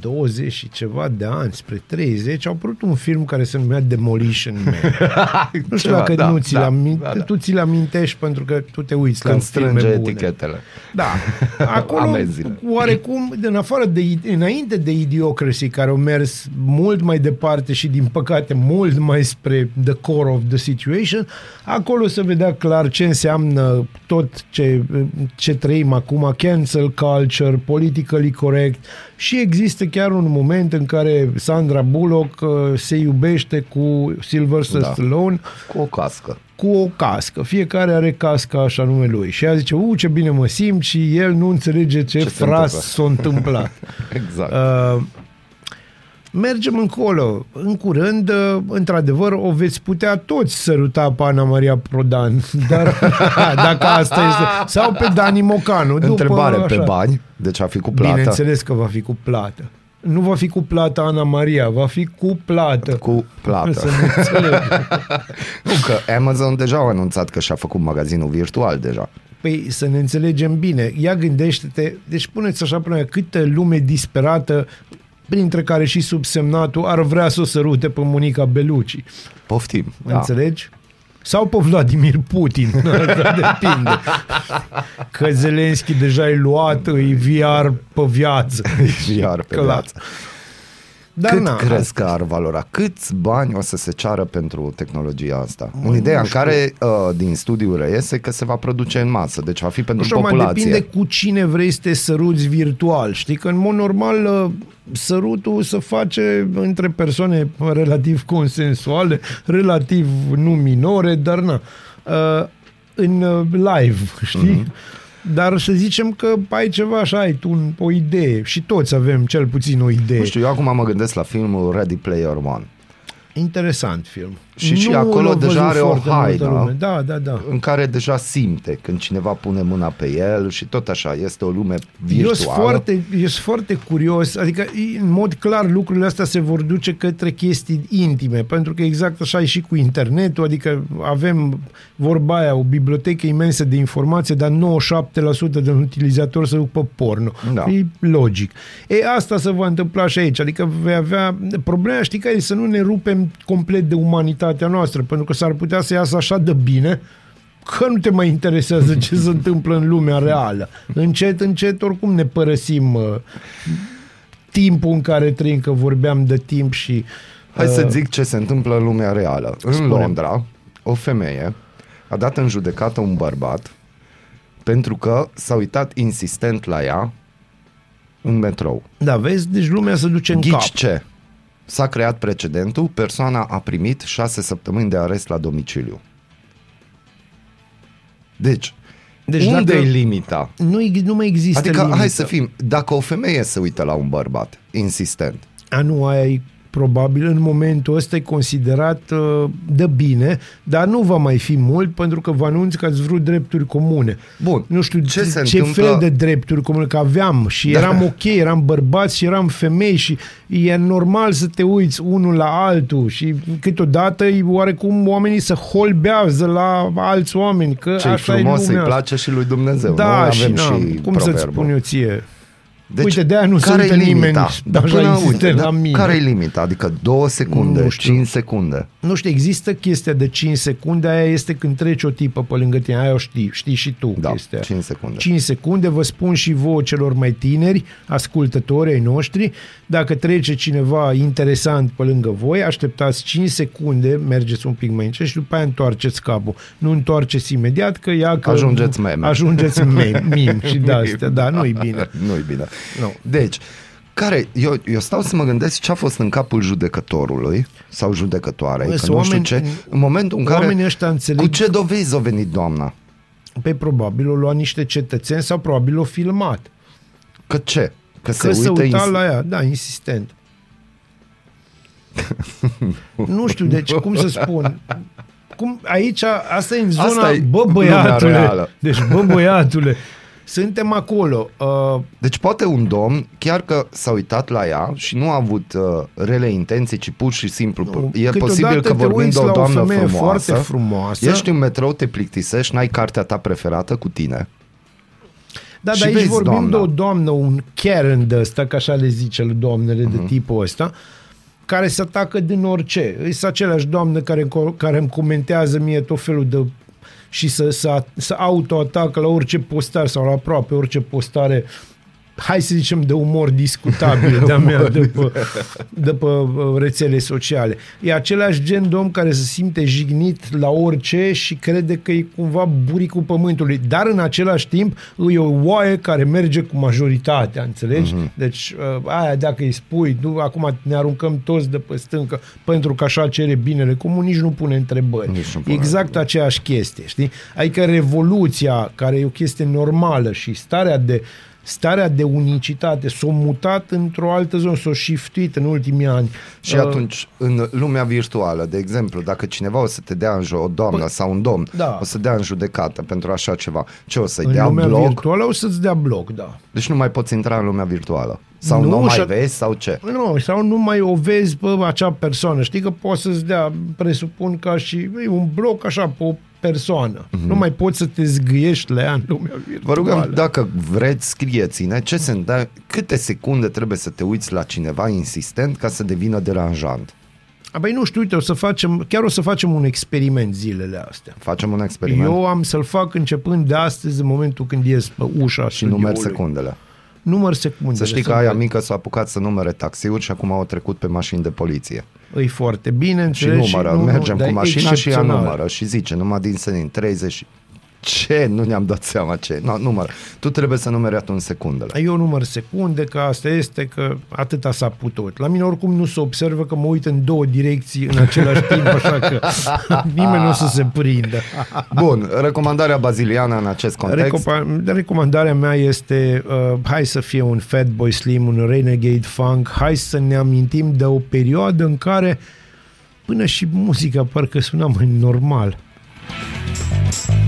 20 și ceva de ani, spre 30, au apărut un film care se numea Demolition Man. nu știu Ceva, dacă da, nu ți da, l aminte, da, da. tu ți-l amintești pentru că tu te uiți Când la filme strânge bune. etichetele. Da. Acolo, Amenziile. oarecum, în afară de, înainte de Idiocracy, care au mers mult mai departe și, din păcate, mult mai spre the core of the situation, acolo se vedea clar ce înseamnă tot ce, ce trăim acum, cancel culture, politically correct și există chiar un moment în care Sandra Bullock uh, se iubește cu Sylvester Da. Stallone Cu o cască. cu o cască. Fiecare are casca așa nume lui. Și ea zice, u, ce bine mă simt și el nu înțelege ce, Ce ce se fras întâmplă. s-a întâmplat. Exact. uh, mergem încolo. În curând, uh, într-adevăr, o veți putea toți săruta pe Ana Maria Prodan. Dar dacă asta este... Sau pe Dani Mocanu. După, Întrebare pe așa. bani, deci a fi cu plată. Bineînțeles că va fi cu plată. Nu va fi cu plată Ana Maria, va fi cu plată. Cu plată. Să ne înțelegem. Nu, că Amazon deja au anunțat că și-a făcut magazinul virtual deja. Păi să ne înțelegem bine. Ia gândește-te, deci puneți așa până câtă lume disperată, printre care și subsemnatul, ar vrea să o sărute pe Monica Belucci. Poftim. Da. Înțelegi? Sau pe Vladimir Putin. Asta depinde. Că Zelenski deja e luat, e VR pe viață. Iar pe Clar. viață. Dar Cât na, crezi asta că ar valora? Câți bani o să se ceară pentru tehnologia asta? Mă, în ideea nu în știu. care uh, din studiu reiese că se va produce în masă, deci va fi Nu pentru știu, mai populație. depinde cu cine vrei să te săruți virtual. Știi că în mod normal uh, sărutul se face între persoane relativ consensuale, relativ nu minore, dar na, uh, în uh, live, știi? Mm-hmm. Dar să zicem că ai ceva așa, ai tu un, o idee și toți avem cel puțin o idee. Nu știu, eu acum mă gândesc la filmul Ready Player One. Interesant film. Și- și Nu acolo l-a deja văzut are o foarte multă haină. lume. Da, da, da. în care deja simte când cineva pune mâna pe el și tot așa, este o lume virtuală. Eu sunt foarte, eu sunt foarte curios, adică în mod clar lucrurile astea se vor duce către chestii intime, pentru că exact așa e și cu internetul, adică avem vorba aia, o bibliotecă imensă de informație, dar 97% din utilizatori se duc pe porno. Da. E logic. E, asta se va întâmpla și aici, adică vei avea... Problema știi care e să nu ne rupem complet de umanitatea noastră, pentru că s-ar putea să iasă așa de bine că nu te mai interesează ce se întâmplă în lumea reală. Încet, încet, oricum ne părăsim uh, timpul în care trăim, că vorbeam de timp și... Hai să uh, zic ce se întâmplă în lumea reală. În Spune. Londra, o femeie a dat în judecată un bărbat pentru că s-a uitat insistent la ea în metrou. Da, vezi? Deci lumea se duce în cap. Ghici ce? S-a creat precedentul, persoana a primit șase săptămâni de arest la domiciliu. Deci, Deci deci unde dacă- e limita? Nu, nu mai există Adică, limită. hai să fim, dacă o femeie se uită la un bărbat, insistent, A, nu, aia e probabil în momentul ăsta e considerat uh, de bine, dar nu va mai fi mult pentru că vă anunț că ați vrut drepturi comune. Bun. Nu știu Ce ce, se ce întâmplă- fel de drepturi comune, că aveam și Da. eram ok, eram bărbați și eram femei și e normal să te uiți unul la altul și câteodată e oarecum oamenii să holbează la alți oameni, că ce așa frumos e îi lumea asta. place și lui Dumnezeu. Da, nu? și, Avem na, și cum să-ți proverbul. spun eu ție? Deci, Uite, de-aia nu se care uită e nimeni limita? dar așa Până, insistent uite, la da, mine. care e limita? Adică două secunde, Nu știu. 5 secunde. Nu știu, există chestia de 5 secunde, aia este când trece o tipă pe lângă tine, aia o știi, știi și tu Da, chestia. 5 secunde. 5 secunde, vă spun și vouă celor mai tineri, ascultători ai noștri, dacă trece cineva interesant pe lângă voi, așteptați 5 secunde, mergeți un pic mai încet și după aia întoarceți capul. Nu întoarceți imediat, că ea că Ajungeți meme. Ajungeți meme, meme și de astea, da, nu-i bine. Nu-i bine. Nu. Deci, care, eu, eu stau să mă gândesc ce a fost în capul judecătorului sau judecătoarei, Bă, că sunt nu știu oameni- ce, în momentul în care, oamenii ăștia înțeleg- cu ce dovezi a venit doamna? Pe probabil o lua niște cetățeni sau probabil o filmat. Că ce? Că, Că se, se uită uita ins- la ea, da, insistent. nu știu, deci cum să spun, cum, aici, asta e în zona, Asta e bă lumea băiatule, reală. deci bă băiatule, suntem acolo. Uh, Deci poate un domn, chiar că s-a uitat la ea și nu a avut uh, rele intenții, ci pur și simplu, Nu, e câteodată posibil că te vorbim uiți de o la o doamnă femeie frumoasă, foarte frumoasă. ești în metrou, te plictisești, n-ai cartea ta preferată cu tine. Da, Și dar aici vezi, vorbim doamna. de o doamnă, un Karen de ăsta, că așa le zice doamnele Mhm. de tipul ăsta, care se atacă din orice. Sunt aceleași doamne care, care îmi comentează mie tot felul de și să, să, să autoatacă la orice postare sau la aproape orice postare hai să zicem de umor discutabil de-a mea de pe, de pe uh, rețele sociale. E același gen de om care se simte jignit la orice și crede că e cumva buricul pământului, dar în același timp e o oaie care merge cu majoritatea, înțelegi? Mhm. Uh-huh. Deci uh, aia dacă îi spui, nu, acum ne aruncăm toți de pe stâncă pentru că așa cere binele comun, nici nu pune întrebări. Nici nu pune exact aceeași chestie, știi? Adică revoluția, care e o chestie normală și starea de starea de unicitate s-a mutat într-o altă zonă, s-a shiftuit în ultimii ani. Și Uh, atunci, în lumea virtuală, de exemplu, dacă cineva o să te dea în jo- o doamnă Păi, sau un domn, da. o să dea în judecată pentru așa ceva, ce o să-i în dea lumea bloc? virtuală o să-ți dea bloc, da. Deci nu mai poți intra în lumea virtuală. Sau Nu, nu, mai și- vezi sau ce? Nu, sau nu mai o vezi pe acea persoană. Știi că poți să-ți dea, presupun, ca și e un bloc așa pe o persoană. Mm-hmm. Nu mai poți să te zgâiești la ea în lumea virtuală. Vă rugăm, dacă vreți, scrieți-ne ce se întâmplă, câte secunde trebuie să te uiți la cineva insistent ca să devină deranjant. Băi, nu știu, uite, o să facem, chiar o să facem un experiment zilele astea. Facem un experiment Eu am să-l fac începând de astăzi, în momentul când ies pe ușa și numer studioului. secundele. Număr secunde. Să știi că aia mică s-a apucat să numere taxiuri și acum au trecut pe mașini de poliție. E foarte bine, Și înțelegi? numără, nu- nu- mergem dar cu e mașina și ea excepțional. numără și zice, numai din senin, 30 ce? Nu ne-am dat seama ce. No, număr. Tu trebuie să numeri atunci secundele. Eu număr secunde, că asta este, că atâta s-a putut. La mine oricum nu se observă că mă uit în două direcții în același timp, așa că nimeni nu o să se prindă. Bun, recomandarea baziliană în acest context. Recopa- recomandarea mea este uh, hai să fie un Fatboy Slim, un Renegade Funk, hai să ne amintim de o perioadă în care până și muzica parcă suna mai normal. Bună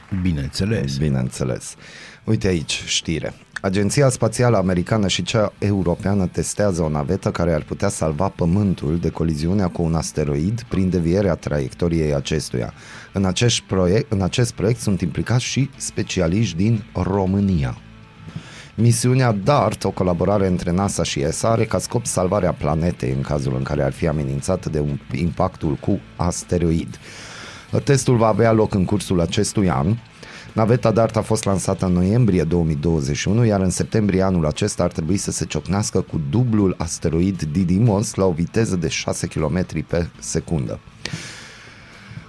Bineînțeles. Bineînțeles. Uite aici, știre. Agenția Spațială Americană și cea europeană testează o navetă care ar putea salva Pământul de coliziunea cu un asteroid prin devierea traiectoriei acestuia. În acest proiect, în acest proiect sunt implicați și specialiști din România. Misiunea DART, o colaborare între NASA și ESA, are ca scop salvarea planetei în cazul în care ar fi amenințată de un impactul cu asteroid. Testul va avea loc în cursul acestui an. Naveta DART a fost lansată în noiembrie 2021, iar în septembrie anul acesta ar trebui să se ciocnească cu dublul asteroid Didymos la o viteză de 6 km pe secundă.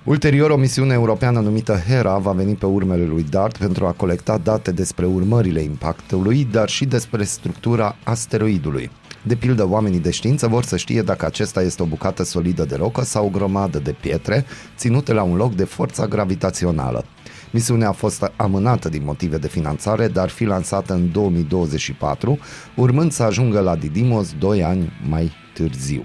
Ulterior, o misiune europeană numită HERA va veni pe urmele lui DART pentru a colecta date despre urmările impactului, dar și despre structura asteroidului. De pildă, oamenii de știință vor să știe dacă acesta este o bucată solidă de rocă sau o grămadă de pietre ținute la un loc de forța gravitațională. Misiunea a fost amânată din motive de finanțare, dar fi lansată în 2024, urmând să ajungă la Didymos 2 ani mai târziu.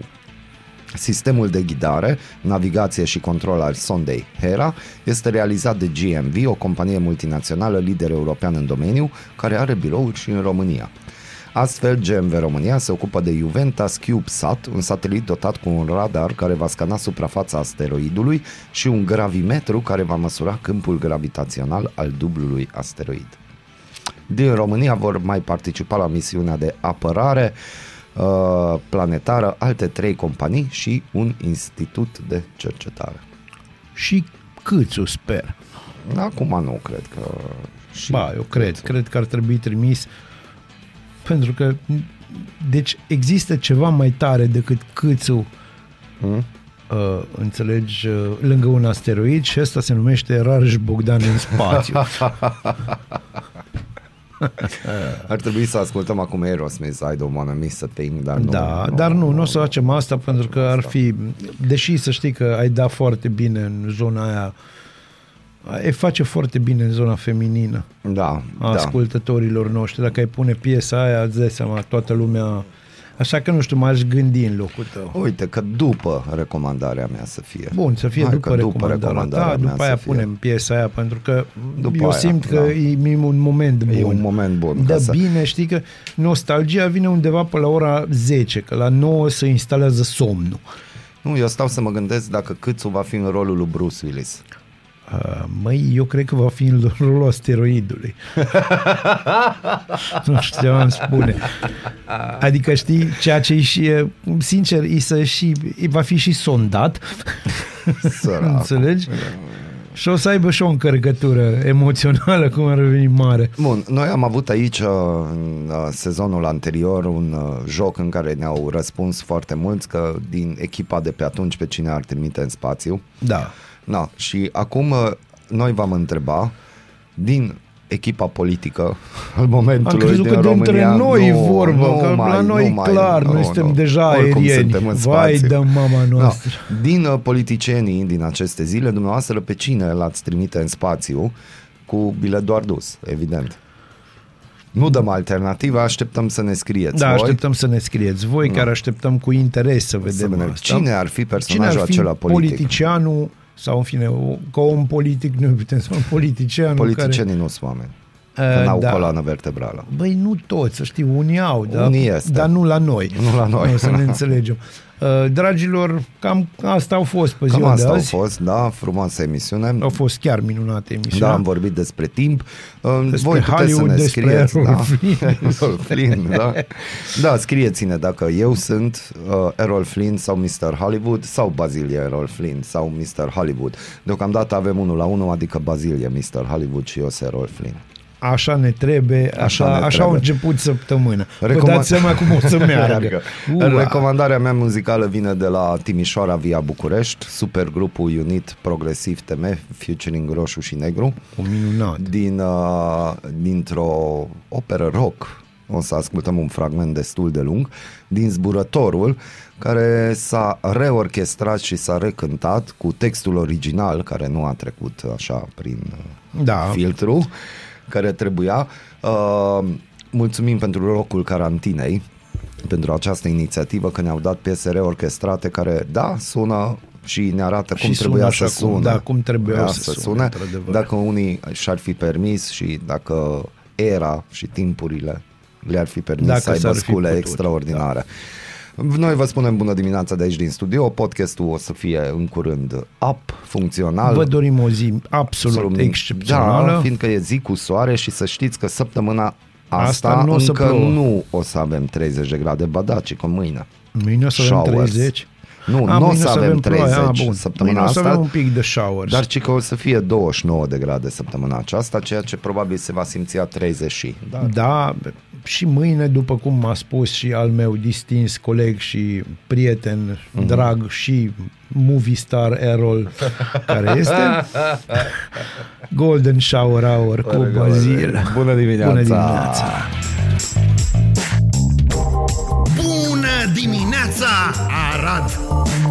Sistemul de ghidare, navigație și control al sondei HERA este realizat de GMV, o companie multinațională lider european în domeniu, care are birouri și în România. Astfel, GMV România se ocupă de Juventas CubeSat, un satelit dotat cu un radar care va scana suprafața asteroidului și un gravimetru care va măsura câmpul gravitațional al dublului asteroid. Din România vor mai participa la misiunea de apărare uh, planetară alte trei companii și un institut de cercetare. Și câțu, sper. Acum nu cred că... Și Ba, eu cred. Cred că ar trebui trimis pentru că deci există ceva mai tare decât câțul Mm? uh, înțelegi, uh, lângă un asteroid și ăsta se numește Rareș Bogdan în spațiu. Ar trebui să ascultăm acum Aerosmith, I don't wanna miss a thing, dar nu. da, dar nu, nu o să facem asta pentru că ar fi, deși să știi că ai dat foarte bine în zona aia, ai face foarte bine în zona feminină Da, a da. ascultătorilor noștri. Dacă ai pune piesa aia, îți dai seama, toată lumea... Așa că nu știu, m-aș gândi în locul tău. Uite că după recomandarea mea să fie. Bun, să fie Hai după, că recomandarea, recomandarea ta, mea după să aia fie. punem piesa aia, pentru că După eu aia, simt că da. e un moment bun. E un moment bun. Dă ca să... bine, știi că nostalgia vine undeva pe la ora 10, că la 9 se instalează somnul. Nu, eu stau să mă gândesc dacă Câțu va fi în rolul lui Bruce Willis. Uh, măi, eu cred că va fi în rolul asteroidului. nu știu ce am spune. Adică știi, ceea ce și, e, sincer, e să și, e, va fi și sondat. Săracu. Înțelegi? Și o să aibă și o încărcătură emoțională, cum ar veni mare. Bun, noi am avut aici uh, în uh, sezonul anterior un uh, joc în care ne-au răspuns foarte mulți că din echipa de pe atunci pe cine ar trimite în spațiu. Da. Na, și acum uh, noi v-am întreba din echipa politică al momentului Am crezut din că România, dintre noi nu, e vorba, nu că mai, la noi nu mai, clar, nu, noi suntem nu. deja Oricum aerieni. suntem în Vai spațiu. de mama noastră. Da. Din uh, politicienii din aceste zile, dumneavoastră pe cine l-ați trimite în spațiu cu bilet doar dus, evident. Nu dăm alternativă, așteptăm să ne scrieți Da, voi. așteptăm să ne scrieți voi, chiar așteptăm cu interes să vedem vedem asta. cine ar fi Cine personajul ar fi acela politic. politicianul sau în fine, o, ca om politic, noi putem să un politician Politicienii nu sunt oameni. Care, Că uh, n-au da. coloană vertebrală. Băi, nu toți, să știi, unii au, da? Unii este. dar nu la noi. Nu la noi. Nu, să ne înțelegem. Uh, dragilor, cam asta au fost pe Cam ziua asta de a azi. fost, da, frumoasă emisiune. Au fost chiar minunate emisiunea. Da, am vorbit despre timp. Uh, Despre Voi puteți Hollywood, să ne despre scrieți. Errol da? Flynn. Errol Flynn, da. Da, scrieți-ne dacă eu sunt uh, Errol Flynn sau Mr. Hollywood sau Bazilia Errol Flynn sau Mr. Hollywood. Deocamdată avem unul la unul, adică Bazilia Mr. Hollywood și eu sunt Errol Flynn. Așa ne trebuie, așa, Așa așa, ne așa au trebuie. început săptămâna. Vă Recomand- dați seama cum o să meargă. Ua. Recomandarea mea muzicală vine de la Timișoara via București, supergrupul unit progresiv TM, featuring Roșu și Negru. O minunat. din, uh, dintr-o operă rock, o să ascultăm un fragment destul de lung, din Zburătorul, care s-a reorchestrat și s-a recântat cu textul original, care nu a trecut așa prin uh, Da. filtru, care trebuia. Uh, mulțumim pentru locul carantinei, pentru această inițiativă, că ne-au dat piese reorchestrate care, da, sună și ne arată cum Și sună trebuia așa să cum- sune. da, cum trebuiau Trebuia să sune, într-adevăr. Dacă unii și-ar fi permis și dacă era și timpurile le-ar fi permis Dacă să aibă s-ar fi scule putut, extraordinare. Noi vă spunem bună dimineața de aici din studio, podcastul o să fie în curând up, funcțional. Vă dorim o zi absolut excepțională. Da, fiindcă e zi cu soare și să știți că săptămâna asta, Asta nu o să încă plouă. nu o să avem 30 de grade, ba da, ci că mâine. Mâine o să avem Showers. 30. Nu, A, nu o mâine să avem 30 ploaie. A, bun. săptămâna Mâine o să asta. avem un pic de showers. Dar ci că o să fie 29 de grade săptămâna aceasta, ceea ce probabil se va simți a 30 și. Da. Da, și mâine, după cum m-a spus și al meu distins coleg și prieten Mhm. mm-hmm. drag și movie star Errol, care este Golden Shower Hour cu Bazil. Bună dimineața! Bună dimineața!